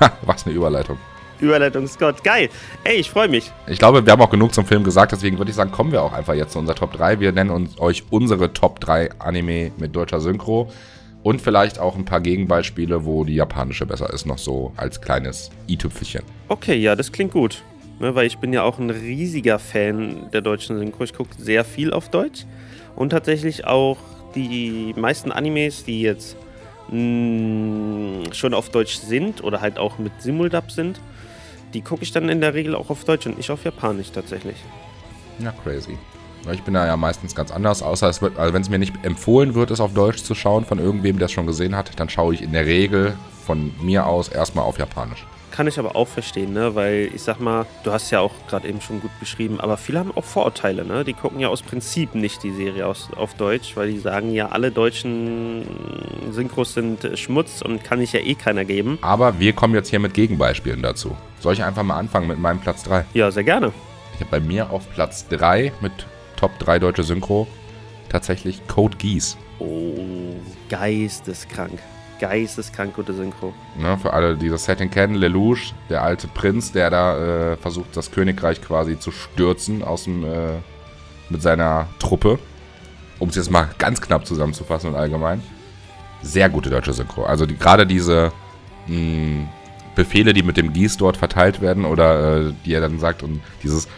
Ha, was eine Überleitung. Überleitungsgott. Geil. Ey, ich freue mich. Ich glaube, wir haben auch genug zum Film gesagt, deswegen würde ich sagen, kommen wir auch einfach jetzt zu unserer Top 3. Wir nennen uns euch unsere Top 3 Anime mit deutscher Synchro und vielleicht auch ein paar Gegenbeispiele, wo die japanische besser ist, noch so als kleines i-Tüpfelchen. Okay, ja, das klingt gut. Ne, weil ich bin ja auch ein riesiger Fan der deutschen Synchro. Ich gucke sehr viel auf Deutsch und tatsächlich auch die meisten Animes, die jetzt mh, mm, schon auf Deutsch sind oder halt auch mit Simuldub sind, die gucke ich dann in der Regel auch auf Deutsch und nicht auf Japanisch tatsächlich. Ja, crazy. Ich bin da ja meistens ganz anders, außer es wird, also wenn es mir nicht empfohlen wird, es auf Deutsch zu schauen von irgendwem, der es schon gesehen hat, dann schaue ich in der Regel von mir aus erstmal auf Japanisch. Kann ich aber auch verstehen, ne? Weil ich sag mal, du hast ja auch gerade eben schon gut beschrieben, aber viele haben auch Vorurteile, ne? Die gucken ja aus Prinzip nicht die Serie aus, auf Deutsch, weil die sagen ja, alle deutschen Synchros sind Schmutz und kann ich ja eh keiner geben. Aber wir kommen jetzt hier mit Gegenbeispielen dazu. Soll ich einfach mal anfangen mit meinem Platz 3? Ja, sehr gerne. Ich habe bei mir auf Platz 3 mit Top 3 deutsche Synchro tatsächlich Code Geese. Oh, geisteskrank geisteskrank gute Synchro. Ne, für alle, die das Setting kennen, Lelouch, der alte Prinz, der da äh, versucht, das Königreich quasi zu stürzen aus dem, äh, mit seiner Truppe. Um es jetzt mal ganz knapp zusammenzufassen und allgemein. Sehr gute deutsche Synchro. Also die, gerade diese mh, Befehle, die mit dem Gieß dort verteilt werden oder äh, die er dann sagt und dieses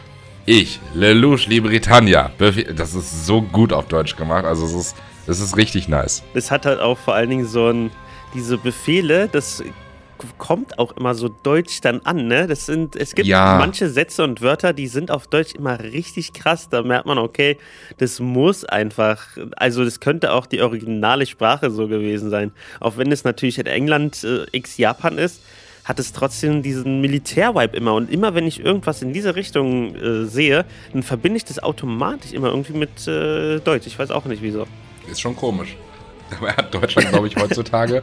Ich, Lelouch, Libritannia. Das ist so gut auf Deutsch gemacht. Also es ist, es ist richtig nice. Es hat halt auch vor allen Dingen so ein diese Befehle, das kommt auch immer so deutsch dann an, ne? Das sind, es gibt ja. manche Sätze und Wörter, die sind auf Deutsch immer richtig krass. Da merkt man, okay, das muss einfach, also das könnte auch die originale Sprache so gewesen sein. Auch wenn es natürlich in England äh, x Japan ist, hat es trotzdem diesen Militärvibe immer. Und immer wenn ich irgendwas in diese Richtung äh, sehe, dann verbinde ich das automatisch immer irgendwie mit äh, Deutsch. Ich weiß auch nicht wieso. Ist schon komisch. Aber hat Deutschland, glaube ich, heutzutage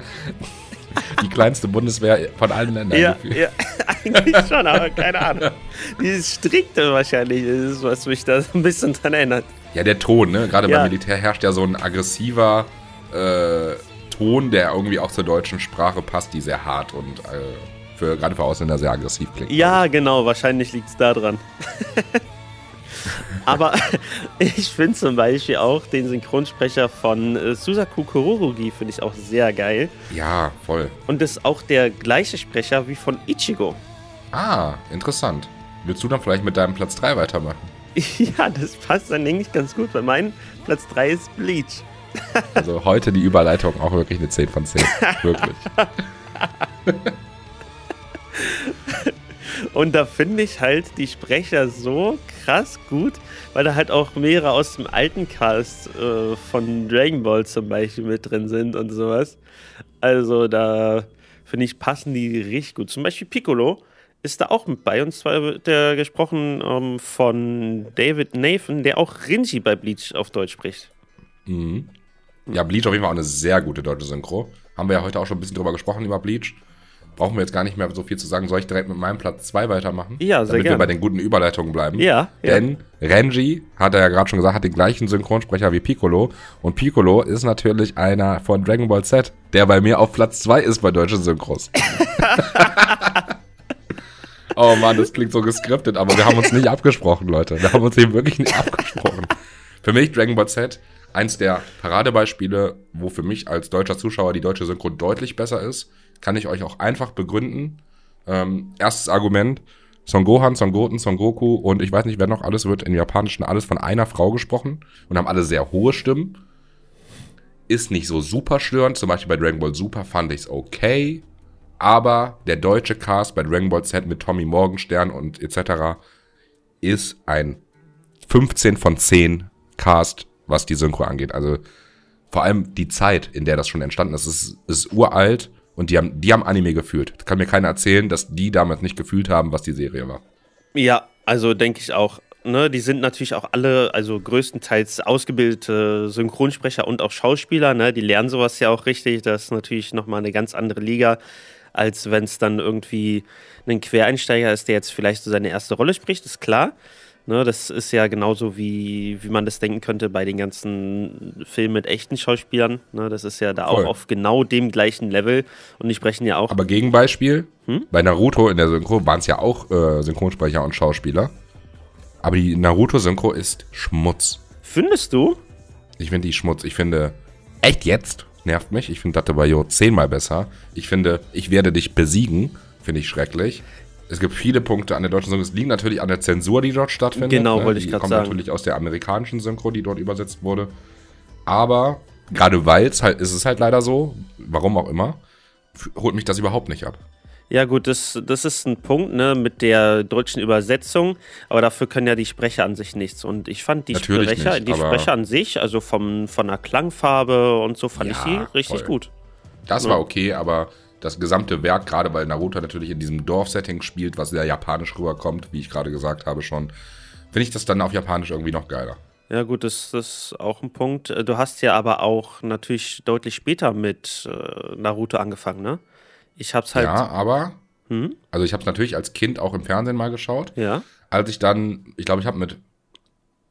die kleinste Bundeswehr von allen Ländern. Ja, ja, eigentlich schon, aber keine Ahnung. Dieses Strikte wahrscheinlich ist, was mich da so ein bisschen dran erinnert. Ja, der Ton, ne? Gerade ja. beim Militär herrscht ja so ein aggressiver äh, Ton, der irgendwie auch zur deutschen Sprache passt, die sehr hart und äh, für, gerade für Ausländer sehr aggressiv klingt. Ja, genau, wahrscheinlich liegt es da dran. Aber ich finde zum Beispiel auch den Synchronsprecher von äh, Susaku Kururugi finde ich auch sehr geil. Ja, voll. Und das ist auch der gleiche Sprecher wie von Ichigo. Ah, interessant. Willst du dann vielleicht mit deinem Platz 3 weitermachen? ja, das passt dann eigentlich ganz gut, weil mein Platz 3 ist Bleach. also heute die Überleitung auch wirklich eine 10 von 10. wirklich. Und da finde ich halt die Sprecher so krass gut, weil da halt auch mehrere aus dem alten Cast äh, von Dragon Ball zum Beispiel mit drin sind und sowas. Also da finde ich, passen die richtig gut. Zum Beispiel Piccolo ist da auch mit bei. Und zwar wird der gesprochen ähm, von David Nathan, der auch Rinji bei Bleach auf Deutsch spricht. Mhm. Ja, Bleach auf jeden Fall auch eine sehr gute deutsche Synchro. Haben wir ja heute auch schon ein bisschen drüber gesprochen, über Bleach. Brauchen wir jetzt gar nicht mehr so viel zu sagen. Soll ich direkt mit meinem Platz 2 weitermachen? Ja, sehr Damit gerne. wir bei den guten Überleitungen bleiben. Ja, ja. Denn Renji, hat er ja gerade schon gesagt, hat den gleichen Synchronsprecher wie Piccolo. Und Piccolo ist natürlich einer von Dragon Ball Z, der bei mir auf Platz 2 ist bei deutschen Synchros. oh Mann, das klingt so geskriptet, aber wir haben uns nicht abgesprochen, Leute. Wir haben uns eben wirklich nicht abgesprochen. Für mich Dragon Ball Z eins der Paradebeispiele, wo für mich als deutscher Zuschauer die deutsche Synchro deutlich besser ist, kann ich euch auch einfach begründen. Ähm, erstes Argument, Son Gohan, Son Goten, Son Goku und ich weiß nicht, wer noch alles wird im Japanischen alles von einer Frau gesprochen und haben alle sehr hohe Stimmen. Ist nicht so super störend, zum Beispiel bei Dragon Ball Super fand ich es okay, aber der deutsche Cast bei Dragon Ball Z mit Tommy Morgenstern und etc. ist ein 15 von 10 Cast, was die Synchro angeht. Also vor allem die Zeit, in der das schon entstanden ist, ist, ist uralt und die haben, die haben Anime gefühlt. Das kann mir keiner erzählen, dass die damals nicht gefühlt haben, was die Serie war. Ja, also denke ich auch. Ne, die sind natürlich auch alle, also größtenteils ausgebildete Synchronsprecher und auch Schauspieler. Ne? Die lernen sowas ja auch richtig. Das ist natürlich nochmal eine ganz andere Liga, als wenn es dann irgendwie ein Quereinsteiger ist, der jetzt vielleicht so seine erste Rolle spricht, ist klar. Ne, das ist ja genauso wie, wie man das denken könnte bei den ganzen Filmen mit echten Schauspielern. Ne, das ist ja da Voll. auch auf genau dem gleichen Level. Und die sprechen ja auch. Aber Gegenbeispiel, bei Naruto in der Synchro waren es ja auch äh, Synchronsprecher und Schauspieler. Aber die Naruto-Synchro ist Schmutz. Findest du? Ich finde die Schmutz. Ich finde, echt jetzt? Nervt mich. Ich finde Datebayo zehnmal besser. Ich finde, ich werde dich besiegen. Finde ich schrecklich. Es gibt viele Punkte an der deutschen Synchro. Es liegt natürlich an der Zensur, die dort stattfindet. Genau, wollte ich Die grad kommt sagen. natürlich aus der amerikanischen Synchro, die dort übersetzt wurde. Aber gerade weil es halt, ist es halt leider so, warum auch immer, holt mich das überhaupt nicht ab. Ja, gut, das, das ist ein Punkt, ne, mit der deutschen Übersetzung, aber dafür können ja die Sprecher an sich nichts. Und ich fand die Natürlich Sprecher, nicht, die Sprecher an sich, also vom, von der Klangfarbe und so, fand Ja, ich die richtig voll. gut. Das Ja. war okay, aber das gesamte Werk, gerade weil Naruto natürlich in diesem Dorfsetting spielt, was sehr japanisch rüberkommt, wie ich gerade gesagt habe schon, finde ich das dann auf Japanisch irgendwie noch geiler. Ja, gut, das, das ist auch ein Punkt. Äh, Du hast ja aber auch natürlich deutlich später mit äh, Naruto angefangen, ne? Ich hab's halt. ja, aber, Hm? also ich habe es natürlich als Kind auch im Fernsehen mal geschaut. Ja. Als ich dann, ich glaube, ich habe mit,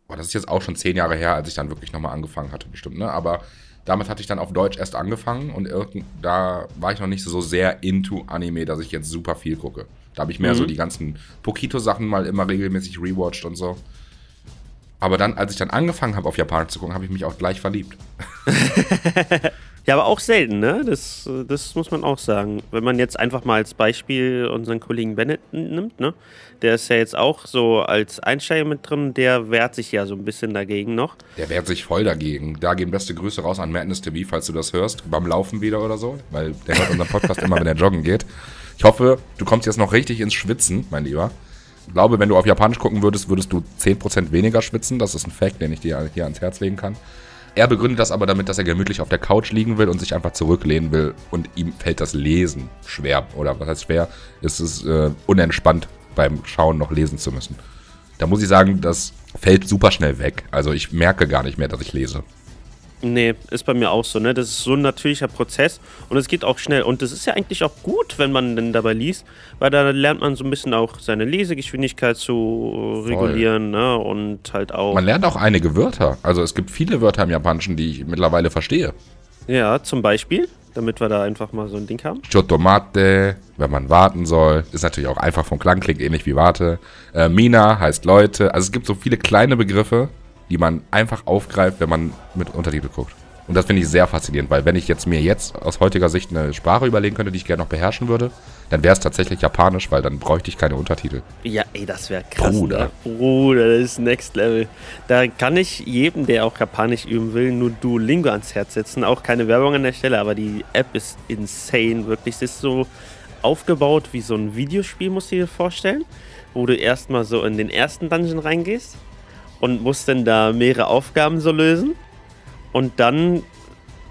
boah, das ist jetzt auch schon zehn Jahre her, als ich dann wirklich nochmal angefangen hatte, bestimmt, ne? Aber damit hatte ich dann auf Deutsch erst angefangen und da war ich noch nicht so sehr into Anime, dass ich jetzt super viel gucke. Da habe ich mehr Mhm. so die ganzen Pokito-Sachen mal immer regelmäßig rewatcht und so. Aber dann, als ich dann angefangen habe, auf Japanisch zu gucken, habe ich mich auch gleich verliebt. Ja, aber auch selten, ne? Das, das muss man auch sagen. Wenn man jetzt einfach mal als Beispiel unseren Kollegen Bennett nimmt, ne? Der ist ja jetzt auch so als Einsteiger mit drin, der wehrt sich ja so ein bisschen dagegen noch. Der wehrt sich voll dagegen. Da gehen beste Grüße raus an Madness TV, falls du das hörst, beim Laufen wieder oder so, weil der hört unseren Podcast immer, wenn er joggen geht. Ich hoffe, du kommst jetzt noch richtig ins Schwitzen, mein Lieber. Ich glaube, wenn du auf Japanisch gucken würdest, würdest du 10% weniger schwitzen. Das ist ein Fact, den ich dir hier ans Herz legen kann. Er begründet das aber damit, dass er gemütlich auf der Couch liegen will und sich einfach zurücklehnen will und ihm fällt das Lesen schwer. Oder was heißt schwer? Es ist äh, unentspannt beim Schauen noch lesen zu müssen. Da muss ich sagen, das fällt super schnell weg. Also ich merke gar nicht mehr, dass ich lese. Nee, ist bei mir auch so, ne? Das ist so ein natürlicher Prozess und es geht auch schnell. Und das ist ja eigentlich auch gut, wenn man denn dabei liest, weil da lernt man so ein bisschen auch seine Lesegeschwindigkeit zu regulieren, ne? Und halt auch. Man lernt auch einige Wörter. Also es gibt viele Wörter im Japanischen, die ich mittlerweile verstehe. ja, zum Beispiel, damit wir da einfach mal so ein Ding haben. Chotomate, wenn man warten soll, ist natürlich auch einfach vom Klang, klingt ähnlich wie warte. Äh, Mina heißt Leute. Also es gibt so viele kleine Begriffe, die man einfach aufgreift, wenn man mit Untertitel guckt. Und das finde ich sehr faszinierend, weil wenn ich jetzt mir jetzt aus heutiger Sicht eine Sprache überlegen könnte, die ich gerne noch beherrschen würde, dann wäre es tatsächlich Japanisch, weil dann bräuchte ich keine Untertitel. Ja, ey, das wäre krass. Bruder. Ne? Bruder, das ist Next Level. Da kann ich jedem, der auch Japanisch üben will, nur Duolingo ans Herz setzen. Auch keine Werbung an der Stelle, aber die App ist insane. Wirklich, das ist so aufgebaut wie so ein Videospiel, musst du dir vorstellen. Wo du erstmal so in den ersten Dungeon reingehst und musst dann da mehrere Aufgaben so lösen. Und dann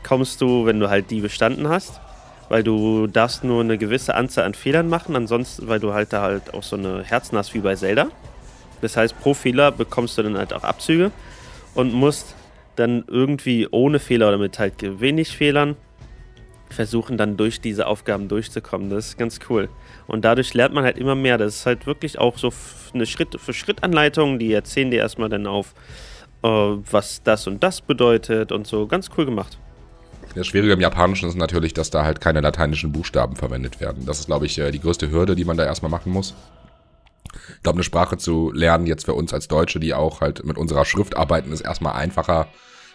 kommst du, wenn du halt die bestanden hast, weil du darfst nur eine gewisse Anzahl an Fehlern machen, ansonsten, weil du halt da halt auch so eine Herzen hast wie bei Zelda. Das heißt, pro Fehler bekommst du dann halt auch Abzüge und musst dann irgendwie ohne Fehler oder mit halt wenig Fehlern versuchen, dann durch diese Aufgaben durchzukommen. Das ist ganz cool. Und dadurch lernt man halt immer mehr. Das ist halt wirklich auch so eine Schritt-für-Schritt-Anleitung, die erzählen dir erstmal dann auf, äh, was das und das bedeutet und so. Ganz cool gemacht. Das Schwierige im Japanischen ist natürlich, dass da halt keine lateinischen Buchstaben verwendet werden. Das ist, glaube ich, äh, die größte Hürde, die man da erstmal machen muss. Ich glaube, eine Sprache zu lernen, jetzt für uns als Deutsche, die auch halt mit unserer Schrift arbeiten, ist erstmal einfacher,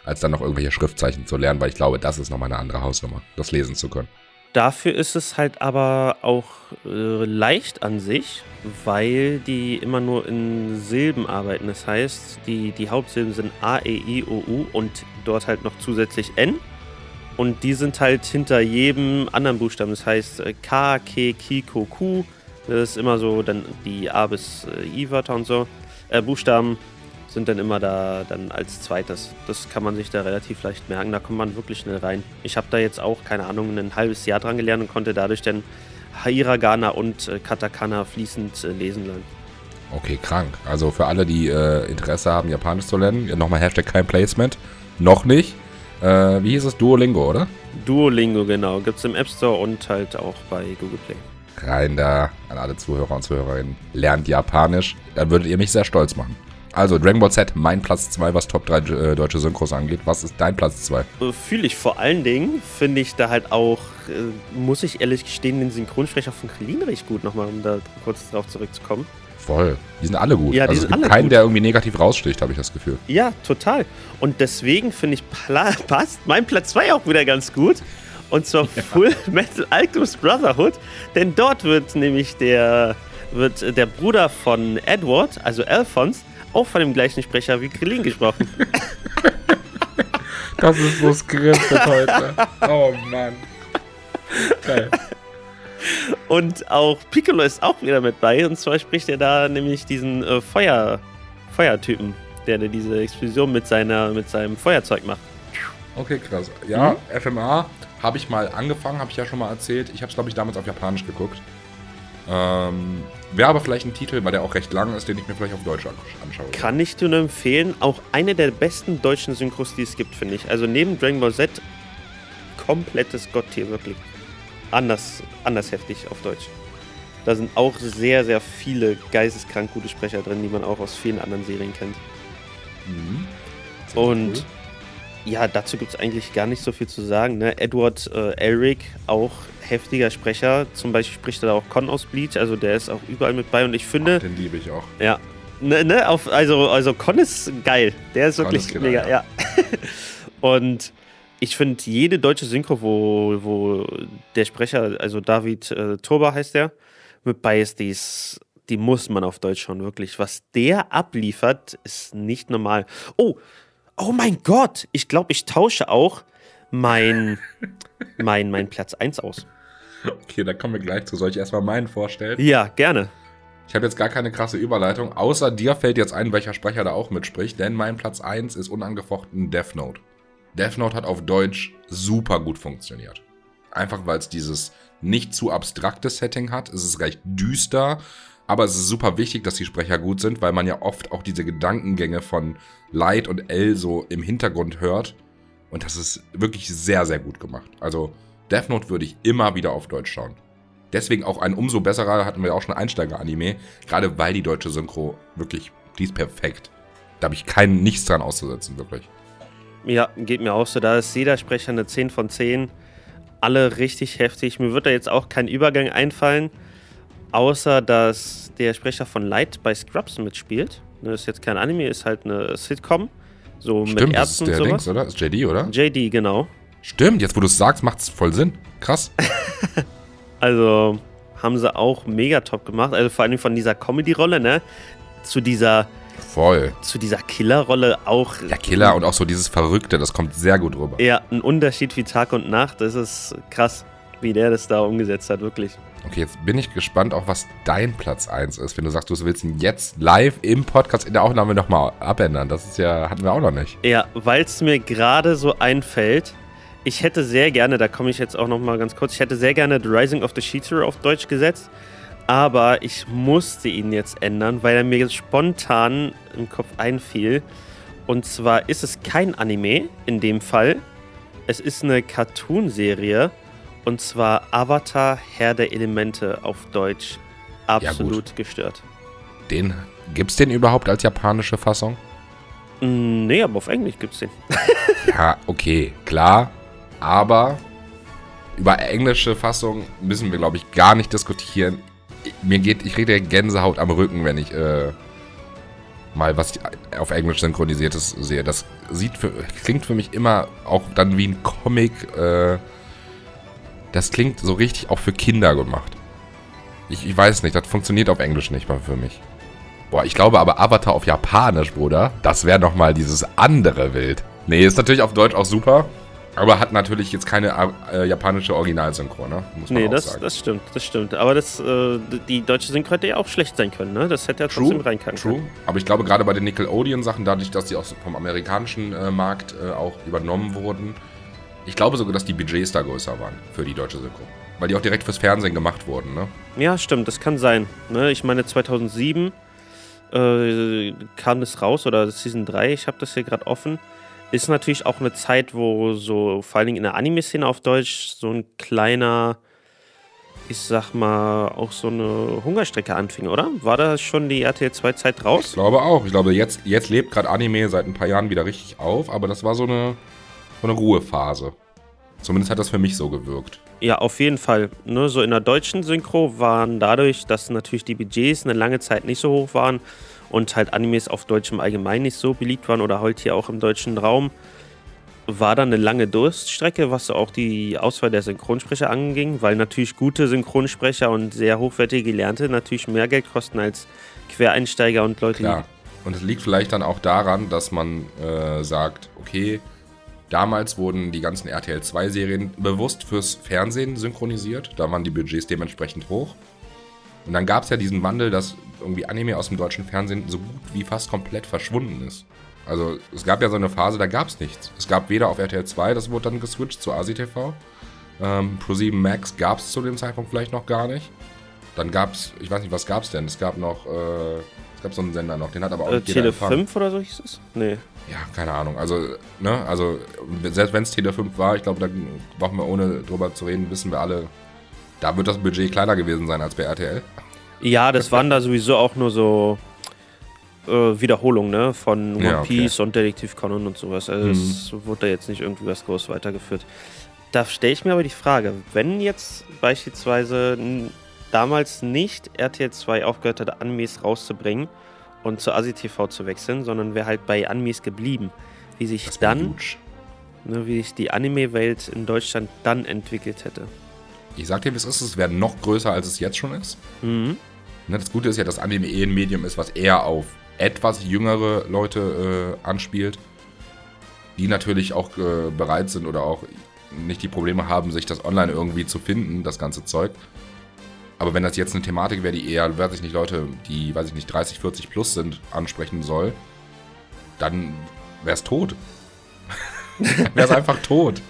als dann noch irgendwelche Schriftzeichen zu lernen, weil ich glaube, das ist nochmal eine andere Hausnummer, das lesen zu können. Dafür ist es halt aber auch äh, leicht an sich, weil die immer nur in Silben arbeiten. Das heißt, die, die Hauptsilben sind A, E, I, O, U und dort halt noch zusätzlich N. Und die sind halt hinter jedem anderen Buchstaben. Das heißt äh, K, K, Ki, Ko, Ku. Das ist immer so dann die A bis äh, I-Wörter und so. Äh, Buchstaben sind dann immer da dann als zweites. Das kann man sich da relativ leicht merken. Da kommt man wirklich schnell rein. Ich habe da jetzt auch, keine Ahnung, ein halbes Jahr dran gelernt und konnte dadurch dann Hiragana und äh, Katakana fließend äh, lesen lernen. Okay, krank. Also für alle, die äh, Interesse haben, Japanisch zu lernen, nochmal Hashtag kein Placement. Noch nicht. Äh, wie hieß es? Duolingo, oder? Duolingo, genau. Gibt es im App Store und halt auch bei Google Play. Rein da an alle Zuhörer und Zuhörerinnen. Lernt Japanisch. Dann würdet ihr mich sehr stolz machen. Also Dragon Ball Z, mein Platz 2, was Top 3 äh, deutsche Synchros angeht. Was ist dein Platz 2? Äh, Fühle ich vor allen Dingen, finde ich da halt auch, äh, muss ich ehrlich gestehen, den Synchronsprecher von Krillin recht gut nochmal, um da kurz drauf zurückzukommen. Voll. Die sind alle gut. Ja, die also sind es gibt alle keinen, gut. der irgendwie negativ raussticht, habe ich das Gefühl. Ja, total. Und deswegen finde ich, passt mein Platz 2 auch wieder ganz gut. Und zwar Full Metal Alchemist Brotherhood. Denn dort wird nämlich der, wird der Bruder von Edward, also Alphonse, auch von dem gleichen Sprecher wie Krillin gesprochen. Das ist so skriptet heute. Oh Mann. Geil. Und auch Piccolo ist auch wieder mit bei. Und zwar spricht er da nämlich diesen äh, Feuer, Feuertypen, der, der diese Explosion mit, seiner, mit seinem Feuerzeug macht. Okay, krass. Ja, FMA habe ich mal angefangen, habe ich ja schon mal erzählt. Ich habe es, glaube ich, damals auf Japanisch geguckt. Ähm, Wäre aber vielleicht ein Titel, weil der auch recht lang ist, den ich mir vielleicht auf Deutsch an- anschaue. Kann ich dir nur empfehlen. Auch eine der besten deutschen Synchros, die es gibt, finde ich. Also neben Dragon Ball Z, komplettes Gotttier, wirklich. Anders, anders heftig auf Deutsch. Da sind auch sehr, sehr viele geisteskrank gute Sprecher drin, die man auch aus vielen anderen Serien kennt. Mhm. Und cool. ja, dazu gibt es eigentlich gar nicht so viel zu sagen. Ne? Edward äh, Elric, auch heftiger Sprecher. Zum Beispiel spricht er da auch Con aus Bleach, also der ist auch überall mit bei. Und ich finde, Den liebe ich auch. ja, ne, ne, auf, also, also Con ist geil. Der ist Con wirklich ist Killer, mega, ja. Und ich finde jede deutsche Synchro, wo, wo der Sprecher, also David äh, Turba heißt der, mit bei ist, die ist, die muss man auf Deutsch schauen, wirklich. Was der abliefert, ist nicht normal. Oh, oh mein Gott, ich glaube, ich tausche auch mein, mein, mein Platz 1 aus. Okay, da kommen wir gleich zu. Soll ich erstmal meinen vorstellen? Ja, gerne. Ich habe jetzt gar keine krasse Überleitung. Außer dir fällt jetzt ein, welcher Sprecher da auch mitspricht, denn mein Platz 1 ist unangefochten Death Note. Death Note hat auf Deutsch super gut funktioniert. Einfach weil es dieses nicht zu abstrakte Setting hat. Es ist recht düster, aber es ist super wichtig, dass die Sprecher gut sind, weil man ja oft auch diese Gedankengänge von Light und L so im Hintergrund hört. Und das ist wirklich sehr, sehr gut gemacht. Also Death Note würde ich immer wieder auf Deutsch schauen. Deswegen auch ein umso besserer, hatten wir auch schon Einsteiger-Anime, gerade weil die deutsche Synchro wirklich, die ist perfekt. Da habe ich kein, nichts dran auszusetzen, wirklich. Ja, geht mir auch so. Da ist jeder Sprecher eine 10 von 10. Alle richtig heftig. Mir wird da jetzt auch kein Übergang einfallen, außer dass der Sprecher von Light bei Scrubs mitspielt. Das ist jetzt kein Anime, ist halt eine Sitcom. So mit Stimmt, das ist Ärzten der und sowas. Dings, oder? Das ist JD, oder? JD, genau. Stimmt, jetzt wo du es sagst, macht es voll Sinn. Krass. Also haben sie auch mega top gemacht. Also vor allem von dieser Comedy-Rolle, ne? Zu dieser, Voll. zu dieser Killer-Rolle auch. Der Killer und auch so dieses Verrückte, das kommt sehr gut rüber. Ja, ein Unterschied wie Tag und Nacht. Das ist krass, wie der das da umgesetzt hat, wirklich. Okay, jetzt bin ich gespannt, auch was dein Platz 1 ist. Wenn du sagst, du willst ihn jetzt live im Podcast in der Aufnahme nochmal abändern. Das ist ja, hatten wir auch noch nicht. Ja, weil es mir gerade so einfällt, Ich hätte sehr gerne, da komme ich jetzt auch noch mal ganz kurz, ich hätte sehr gerne The Rising of the Cheater auf Deutsch gesetzt, aber ich musste ihn jetzt ändern, weil er mir jetzt spontan im Kopf einfiel. Und zwar ist es kein Anime in dem Fall. Es ist eine Cartoonserie und zwar Avatar Herr der Elemente auf Deutsch. Absolut Ja, gestört. Den, gibt's den überhaupt als japanische Fassung? Mm, Nee, aber auf Englisch gibt's den. Ja, okay, klar. Aber über englische Fassung müssen wir, glaube ich, gar nicht diskutieren. Mir geht, ich kriege Gänsehaut am Rücken, wenn ich äh, mal was auf Englisch synchronisiertes sehe. Das sieht für, klingt für mich immer auch dann wie ein Comic. Äh, das klingt so richtig auch für Kinder gemacht. Ich, ich weiß nicht, das funktioniert auf Englisch nicht mal für mich. Boah, ich glaube aber Avatar auf Japanisch, Bruder, das wäre nochmal dieses andere Wild. Nee, ist natürlich auf Deutsch auch super, aber hat natürlich jetzt keine äh, japanische Originalsynchro, ne? Muss man Nee, das, sagen. das stimmt, das stimmt. Aber das, äh, die deutsche Synchro hätte ja auch schlecht sein können, ne? Das hätte ja trotzdem reinkommen true. können. Aber ich glaube, gerade bei den Nickelodeon-Sachen, dadurch, dass die auch vom amerikanischen äh, Markt äh, auch übernommen wurden, ich glaube sogar, dass die Budgets da größer waren für die deutsche Synchro. Weil die auch direkt fürs Fernsehen gemacht wurden, ne? Ja, stimmt, das kann sein. Ne? Ich meine, 2007 äh, kam das raus, oder Season 3, ich habe das hier gerade offen. Ist natürlich auch eine Zeit, wo so, vor allen Dingen in der Anime-Szene auf Deutsch, so ein kleiner, ich sag mal, auch so eine Hungerstrecke anfing, oder? War da schon die RTL 2-Zeit Ich raus? glaube auch. Ich glaube, jetzt, jetzt lebt gerade Anime seit ein paar Jahren wieder richtig auf, aber das war so eine, so eine Ruhephase. Zumindest hat das für mich so gewirkt. Ja, auf jeden Fall. Ne, so in der deutschen Synchro waren dadurch, dass natürlich die Budgets eine lange Zeit nicht so hoch waren und halt Animes auf Deutsch im Allgemeinen nicht so beliebt waren oder halt hier auch im deutschen Raum, war dann eine lange Durststrecke, was auch die Auswahl der Synchronsprecher anging, weil natürlich gute Synchronsprecher und sehr hochwertige Gelernte natürlich mehr Geld kosten als Quereinsteiger und Leute, Klar. Und es liegt vielleicht dann auch daran, dass man äh, sagt, okay, damals wurden die ganzen RTL 2-Serien bewusst fürs Fernsehen synchronisiert. Da waren die Budgets dementsprechend hoch. Und dann gab es ja diesen Wandel, dass irgendwie Anime aus dem deutschen Fernsehen so gut wie fast komplett verschwunden ist. Also es gab ja so eine Phase, da gab es nichts. Es gab weder auf RTL 2, das wurde dann geswitcht zu ASI-TV. Ähm, Pro7 Max gab es zu dem Zeitpunkt vielleicht noch gar nicht. Dann gab es, ich weiß nicht, was gab es denn? Es gab noch, äh, es gab so einen Sender noch, den hat aber auch äh, nicht jeder Tele empfangen. 5 oder so hieß es? Nee. Ja, keine Ahnung. Also, ne, also selbst wenn es Tele 5 war, ich glaube, da brauchen wir ohne drüber zu reden, wissen wir alle, da wird das Budget kleiner gewesen sein als bei RTL. Ja, das waren da sowieso auch nur so äh, Wiederholungen ne? von One Ja, okay. Piece und Detektiv Conan und sowas. Also es wurde da jetzt nicht irgendwie was groß weitergeführt. Da stelle ich mir aber die Frage, wenn jetzt beispielsweise damals nicht RTL 2 aufgehört hat, Animes rauszubringen und zu ASI TV zu wechseln, sondern wäre halt bei Animes geblieben, wie sich Das dann, ne, wie sich die Anime-Welt in Deutschland dann entwickelt hätte. Ich sag dir, wie es ist, es wäre noch größer, als es jetzt schon ist. Mhm. Ne, das Gute ist ja, dass Anime eh ein Medium ist, was eher auf etwas jüngere Leute äh, anspielt, die natürlich auch äh, bereit sind oder auch nicht die Probleme haben, sich das online irgendwie zu finden, das ganze Zeug. Aber wenn das jetzt eine Thematik wäre, die eher, weiß ich nicht, Leute, die, weiß ich nicht, 30, 40 plus sind, ansprechen soll, dann wäre es tot. wäre es einfach tot.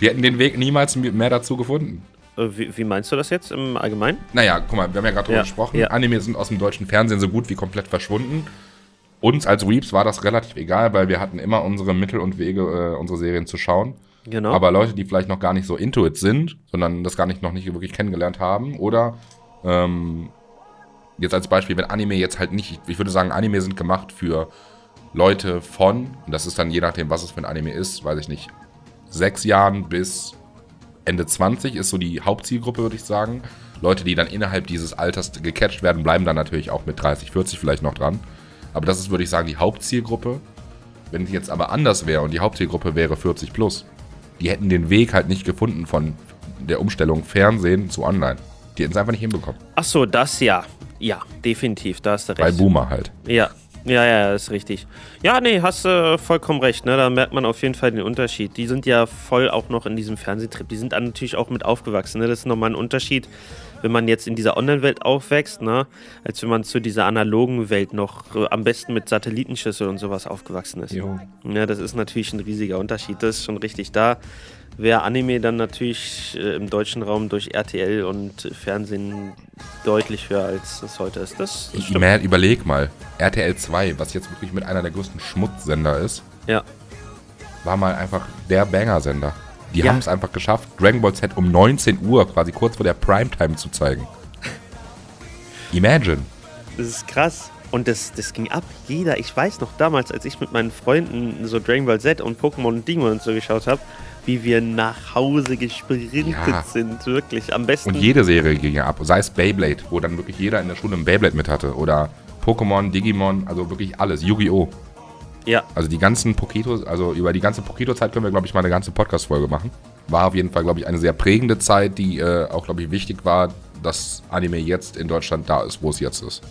Die hätten den Weg niemals mehr dazu gefunden. Äh, wie, wie meinst du das jetzt im Allgemeinen? Naja, guck mal, wir haben ja gerade drüber Ja, gesprochen. ja. Anime sind aus dem deutschen Fernsehen so gut wie komplett verschwunden. Uns als Weeps war das relativ egal, weil wir hatten immer unsere Mittel und Wege, äh, unsere Serien zu schauen. Genau. Aber Leute, die vielleicht noch gar nicht so into it sind, sondern das gar nicht noch nicht wirklich kennengelernt haben, oder ähm, jetzt als Beispiel, wenn Anime jetzt halt nicht, ich würde sagen, Anime sind gemacht für Leute von, und das ist dann je nachdem, was es für ein Anime ist, weiß ich nicht, sechs Jahren bis Ende 20 ist so die Hauptzielgruppe, würde ich sagen. Leute, die dann innerhalb dieses Alters gecatcht werden, bleiben dann natürlich auch mit 30, 40 vielleicht noch dran. Aber das ist, würde ich sagen, die Hauptzielgruppe. Wenn es jetzt aber anders wäre und die Hauptzielgruppe wäre 40 plus, die hätten den Weg halt nicht gefunden von der Umstellung Fernsehen zu Online. Die hätten es einfach nicht hinbekommen. Ach so, das ja. Ja, definitiv, da hast du Bei recht. Boomer halt. Ja, Ja, ja, ist richtig. Ja, nee, hast äh, vollkommen recht. Ne? Da merkt man auf jeden Fall den Unterschied. Die sind ja voll auch noch in diesem Fernsehtrip. Die sind dann natürlich auch mit aufgewachsen. Ne? Das ist nochmal ein Unterschied, wenn man jetzt in dieser Online-Welt aufwächst, ne? als wenn man zu dieser analogen Welt noch äh, am besten mit Satellitenschüssel und sowas aufgewachsen ist. Jo. Ja, das ist natürlich ein riesiger Unterschied. Das ist schon richtig da. Wäre Anime dann natürlich äh, im deutschen Raum durch RTL und Fernsehen deutlich höher, als es heute ist. Das, das stimmt. Man, überleg mal, RTL 2, was jetzt wirklich mit einer der größten Schmutzsender ist, Ja. war mal einfach der Banger-Sender. Die Ja. haben es einfach geschafft, Dragon Ball Z um 19 Uhr, quasi kurz vor der Primetime zu zeigen. Imagine. Das ist krass. Und das, das ging ab. Jeder, ich weiß noch damals, als ich mit meinen Freunden so Dragon Ball Z und Pokémon und Digimon und so geschaut habe, wie wir nach Hause gesprintet Ja. sind. Wirklich. Am besten. Und jede Serie ging ja ab. Sei es Beyblade, wo dann wirklich jeder in der Schule ein Beyblade mit hatte. Oder Pokémon, Digimon, also wirklich alles. Yu-Gi-Oh! ja, Also die ganzen Poketos, also über die ganze Pokito-Zeit können wir, glaube ich, mal eine ganze Podcast-Folge machen. War auf jeden Fall, glaube ich, eine sehr prägende Zeit, die äh, auch, glaube ich, wichtig war, dass Anime jetzt in Deutschland da ist, wo es jetzt ist.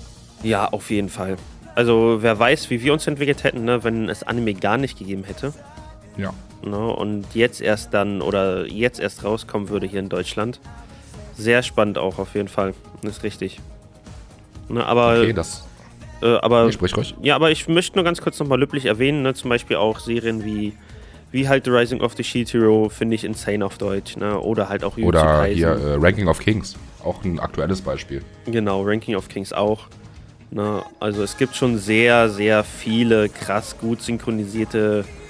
ja, auf jeden Fall. Also, wer weiß, wie wir uns entwickelt hätten, ne, wenn es Anime gar nicht gegeben hätte. Ja. Ne, und jetzt erst dann, oder jetzt erst rauskommen würde hier in Deutschland. Sehr spannend auch, auf jeden Fall. Das ist richtig. Ne, aber, Okay, das. äh, aber Nee, sprich ruhig. Ja, aber ich möchte nur ganz kurz nochmal löblich erwähnen, ne? zum Beispiel auch Serien wie, wie halt The Rising of the Shield Hero, finde ich insane auf Deutsch, ne? oder halt auch Jujutsu Oder Kaisen. hier äh, Ranking of Kings. Auch ein aktuelles Beispiel. Genau, Ranking of Kings auch. Ne? Also es gibt schon sehr, sehr viele krass gut synchronisierte äh,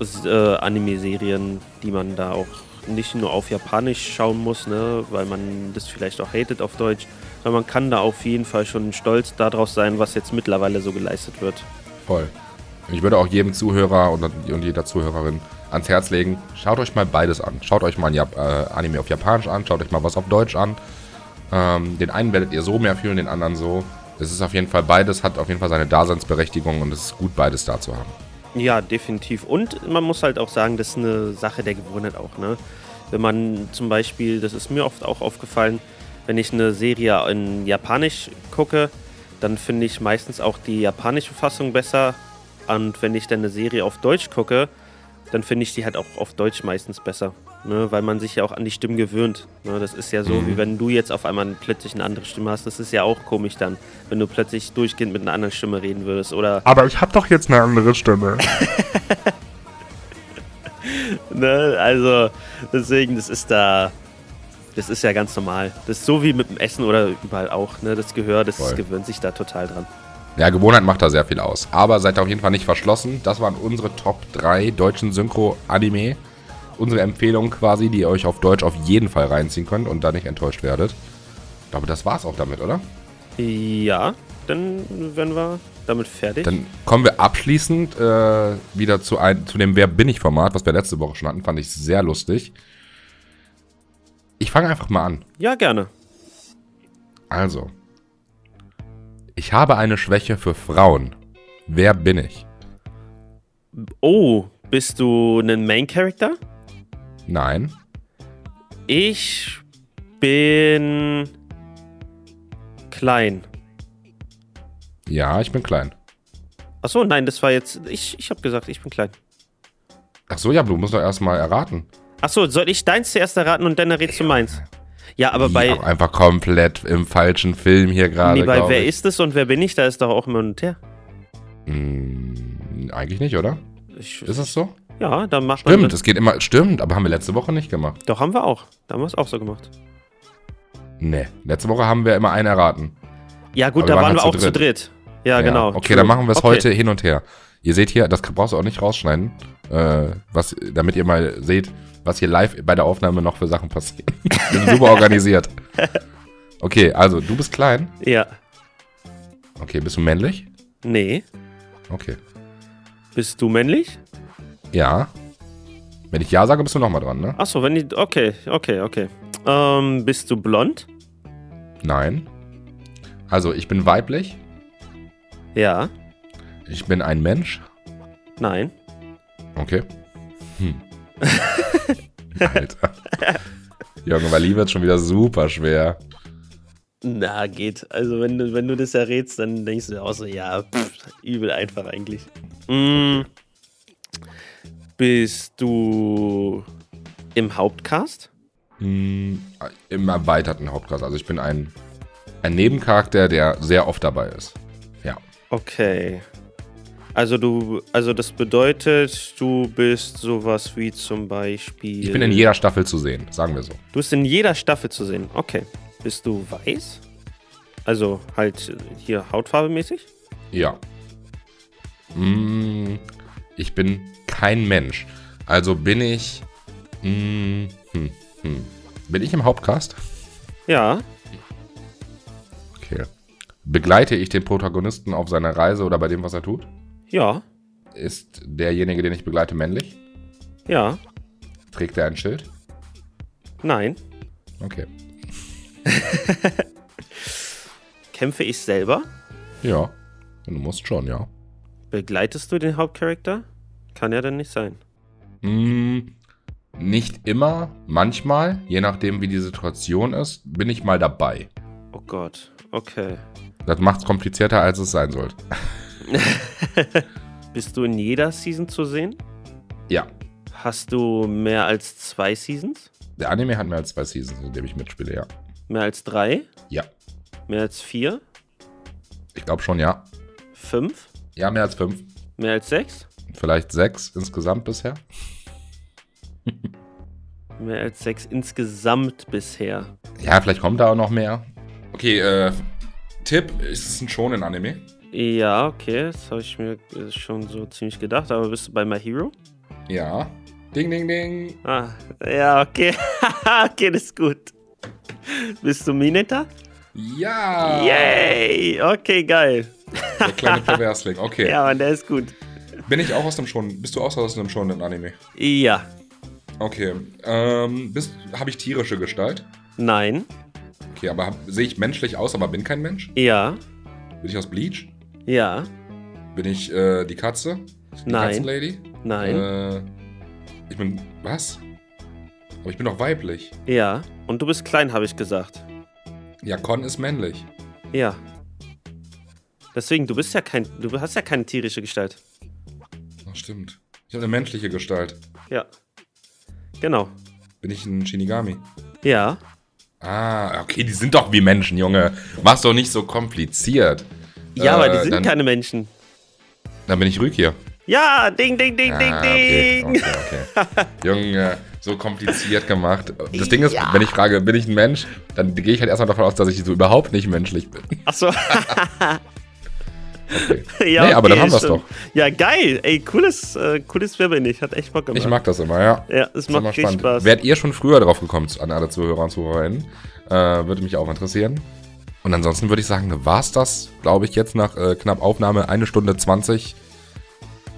Anime-Serien, die man da auch nicht nur auf Japanisch schauen muss, ne? weil man das vielleicht auch hatet auf Deutsch, sondern man kann da auf jeden Fall schon stolz daraus sein, was jetzt mittlerweile so geleistet wird. Voll. Ich würde auch jedem Zuhörer und, und jeder Zuhörerin ans Herz legen, schaut euch mal beides an. Schaut euch mal ein Jap äh, Anime auf Japanisch an, schaut euch mal was auf Deutsch an. Ähm, den einen werdet ihr so mehr fühlen, den anderen so. Es ist auf jeden Fall beides, hat auf jeden Fall seine Daseinsberechtigung und es ist gut, beides da zu haben. Ja, definitiv. Und man muss halt auch sagen, das ist eine Sache der Gewohnheit auch, ne? Wenn man zum Beispiel, das ist mir oft auch aufgefallen, wenn ich eine Serie in Japanisch gucke, dann finde ich meistens auch die japanische Fassung besser. Und wenn ich dann eine Serie auf Deutsch gucke, dann finde ich die halt auch auf Deutsch meistens besser. Ne? Weil man sich ja auch an die Stimmen gewöhnt. Ne? Das ist ja so, Mhm. wie wenn du jetzt auf einmal plötzlich eine andere Stimme hast. Das ist ja auch komisch dann, wenn du plötzlich durchgehend mit einer anderen Stimme reden würdest. Oder Aber ich habe doch jetzt eine andere Stimme. Ne? Also, deswegen, das ist da. Das ist ja ganz normal. Das ist so wie mit dem Essen oder überall auch. Ne? Das Gehör, das Voll. gewöhnt sich da total dran. Ja, Gewohnheit macht da sehr viel aus. Aber seid auf jeden Fall nicht verschlossen. Das waren unsere Top 3 deutschen Synchro-Anime. Unsere Empfehlungen quasi, die ihr euch auf Deutsch auf jeden Fall reinziehen könnt und da nicht enttäuscht werdet. Ich glaube, das war's auch damit, oder? Ja, dann werden wir damit fertig. Dann kommen wir abschließend äh, wieder zu, ein, zu dem Wer bin ich Format, was wir letzte Woche schon hatten. Fand ich sehr lustig. Ich fange einfach mal an. ja, gerne. Also. Ich habe eine Schwäche für Frauen. Wer bin ich? Oh, bist du ein Main Character? Nein. Ich bin klein. Ja, ich bin klein. Achso, nein, das war jetzt. Ich, ich habe gesagt, ich bin klein. Ach so, ja, du musst doch erstmal erraten. Achso, soll ich deins zuerst erraten und dann errätst du meins? Ja, aber bei, ja, einfach komplett im falschen Film hier gerade. nee, bei Wer ich. ist es und wer bin ich, da ist doch auch immer und her. Hm, eigentlich nicht, oder? Ich, Ist es so? Ja, dann macht man Stimmt, es geht immer. Stimmt, aber haben wir letzte Woche nicht gemacht. Doch, haben wir auch. Da haben wir es auch so gemacht. Nee, letzte Woche haben wir immer einen erraten. Ja, gut, Aber da waren waren wir halt auch zu zu dritt. Ja, Ja, genau. Okay, true. dann machen wir es Okay. heute hin und her. Ihr seht hier, das brauchst du auch nicht rausschneiden, äh, was, damit ihr mal seht, was hier live bei der Aufnahme noch für Sachen passieren. Wir sind super organisiert. Okay, also du bist klein. Ja. Okay, bist du männlich? Nee. Okay. Bist du männlich? Ja. Wenn ich ja sage, bist du nochmal dran, ne? Achso, wenn die. Okay, okay, okay. Ähm, bist du blond? Nein. Also ich bin weiblich. Ja. Ich bin ein Mensch. Nein. Okay. Hm. Alter. Junge, weil Liebe wird schon wieder super schwer. Na, geht. Also, wenn du, wenn du das errätst, dann denkst du auch so, ja, pff, übel einfach eigentlich. Mm. Bist du im Hauptcast? Mm, Im erweiterten Hauptcast. Also ich bin ein, ein Nebencharakter, der sehr oft dabei ist. Ja. Okay. Also du, also das bedeutet, du bist sowas wie zum Beispiel. Ich bin in jeder Staffel zu sehen, sagen wir so. Du bist in jeder Staffel zu sehen. Okay. Bist du weiß? Also halt hier hautfarbemäßig? Ja. Mm, ich bin kein Mensch. Also bin ich. Mm, hm, hm. Bin ich im Hauptcast? Ja. Okay. Begleite ich den Protagonisten auf seiner Reise oder bei dem, was er tut? Ja. Ist derjenige, den ich begleite, männlich? Ja. Trägt er ein Schild? Nein. Okay. Kämpfe ich selber? Ja. Du musst schon, ja. Begleitest du den Hauptcharakter? Kann ja dann nicht sein. Mm, nicht immer, manchmal, je nachdem, wie die Situation ist, bin ich mal dabei. Oh Gott. Okay. Das macht es komplizierter, als es sein sollte. Bist du in jeder Season zu sehen? Ja. Hast du mehr als zwei Seasons? Der Anime hat mehr als zwei Seasons, in dem ich mitspiele, ja. Mehr als drei? Ja. Mehr als vier? Ich glaube schon, ja. Fünf? Ja, mehr als fünf. Mehr als sechs? Vielleicht sechs insgesamt bisher. Mehr als sechs insgesamt bisher. Ja, vielleicht kommt da auch noch mehr. Okay, äh, Tipp, ist es ein schonen Anime? Ja, okay, das habe ich mir äh, schon so ziemlich gedacht. Aber bist du bei My Hero? Ja. Ding, ding, ding. Ah, ja, okay. okay, das ist gut. Bist du Mineta? Ja. Yay! Okay, geil. Der kleine Perversling, okay. Ja, Mann, der ist gut. Bin ich auch aus dem schonen, bist du auch aus dem schonen Anime? Ja. Okay. Ähm, habe ich tierische Gestalt? Nein. Okay, aber sehe ich menschlich aus, aber bin kein Mensch? Ja. Bin ich aus Bleach? Ja. Bin ich äh, die Katze? Die Nein. Katzenlady? Nein. Äh, ich bin. Was? Aber ich bin doch weiblich. Ja. Und du bist klein, habe ich gesagt. Ja, Con ist männlich. Ja. Deswegen, du bist ja kein. Du hast ja keine tierische Gestalt. Ach, stimmt. Ich habe eine menschliche Gestalt. Ja. Genau. Bin ich ein Shinigami? Ja. Ah, okay, die sind doch wie Menschen, Junge. Mach's doch nicht so kompliziert. Ja, Äh, aber die sind dann, keine Menschen. Dann bin ich Rückier. Ja, ding, ding, ding, ding, Ah, okay, ding. okay, okay. Junge, so kompliziert gemacht. Das Ding ist, wenn ich frage, bin ich ein Mensch, dann gehe ich halt erstmal davon aus, dass ich so überhaupt nicht menschlich bin. Achso. Okay. ja, nee, aber dann haben wir's stimmt. doch. Ja, geil. Ey, cooles, äh, cooles Wer bin ich. Hat echt Bock gemacht. Ich mag das immer, ja. Ja, es macht richtig spannend. Spaß. Wärt ihr schon früher drauf gekommen an alle Zuhörer und Zuhörerinnen? Äh, würde mich auch interessieren. Und ansonsten würde ich sagen, war's das, glaube ich, jetzt nach äh, knapp Aufnahme eine Stunde 20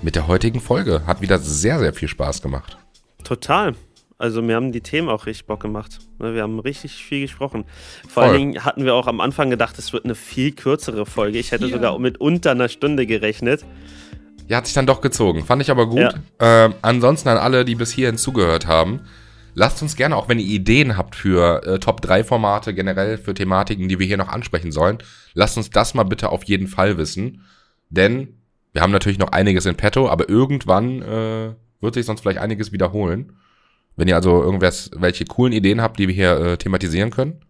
mit der heutigen Folge. Hat wieder sehr, sehr viel Spaß gemacht. Total. Also mir haben die Themen auch richtig Bock gemacht. Ne, Wir haben richtig viel gesprochen. Vor Voll. allen Dingen hatten wir auch am Anfang gedacht, es wird eine viel kürzere Folge. Ich hätte Ja. sogar mit unter einer Stunde gerechnet. Ja, hat sich dann doch gezogen. Fand ich aber gut. Ja. Ähm, ansonsten an alle, die bis hierhin zugehört haben, lasst uns gerne, auch wenn ihr Ideen habt für äh, Top-3-Formate, generell für Thematiken, die wir hier noch ansprechen sollen, lasst uns das mal bitte auf jeden Fall wissen. Denn wir haben natürlich noch einiges in petto, aber irgendwann äh, wird sich sonst vielleicht einiges wiederholen. Wenn ihr also irgendwas, welche coolen Ideen habt, die wir hier äh, thematisieren können,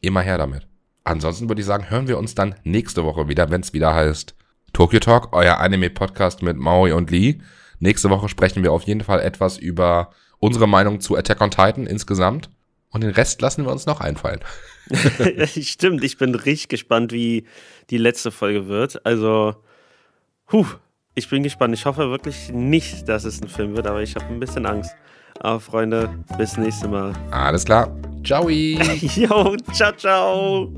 immer her damit. Ansonsten würde ich sagen, hören wir uns dann nächste Woche wieder, wenn es wieder heißt Tokyo Talk, euer Anime-Podcast mit Maui und Lee. Nächste Woche sprechen wir auf jeden Fall etwas über unsere Meinung zu Attack on Titan insgesamt. Und den Rest lassen wir uns noch einfallen. Stimmt, ich bin richtig gespannt, wie die letzte Folge wird. Also, huh, ich bin gespannt. Ich hoffe wirklich nicht, dass es ein Film wird, aber ich habe ein bisschen Angst. Aber Freunde, bis nächste Mal. Alles klar. Ciao. Jo, ciao, ciao.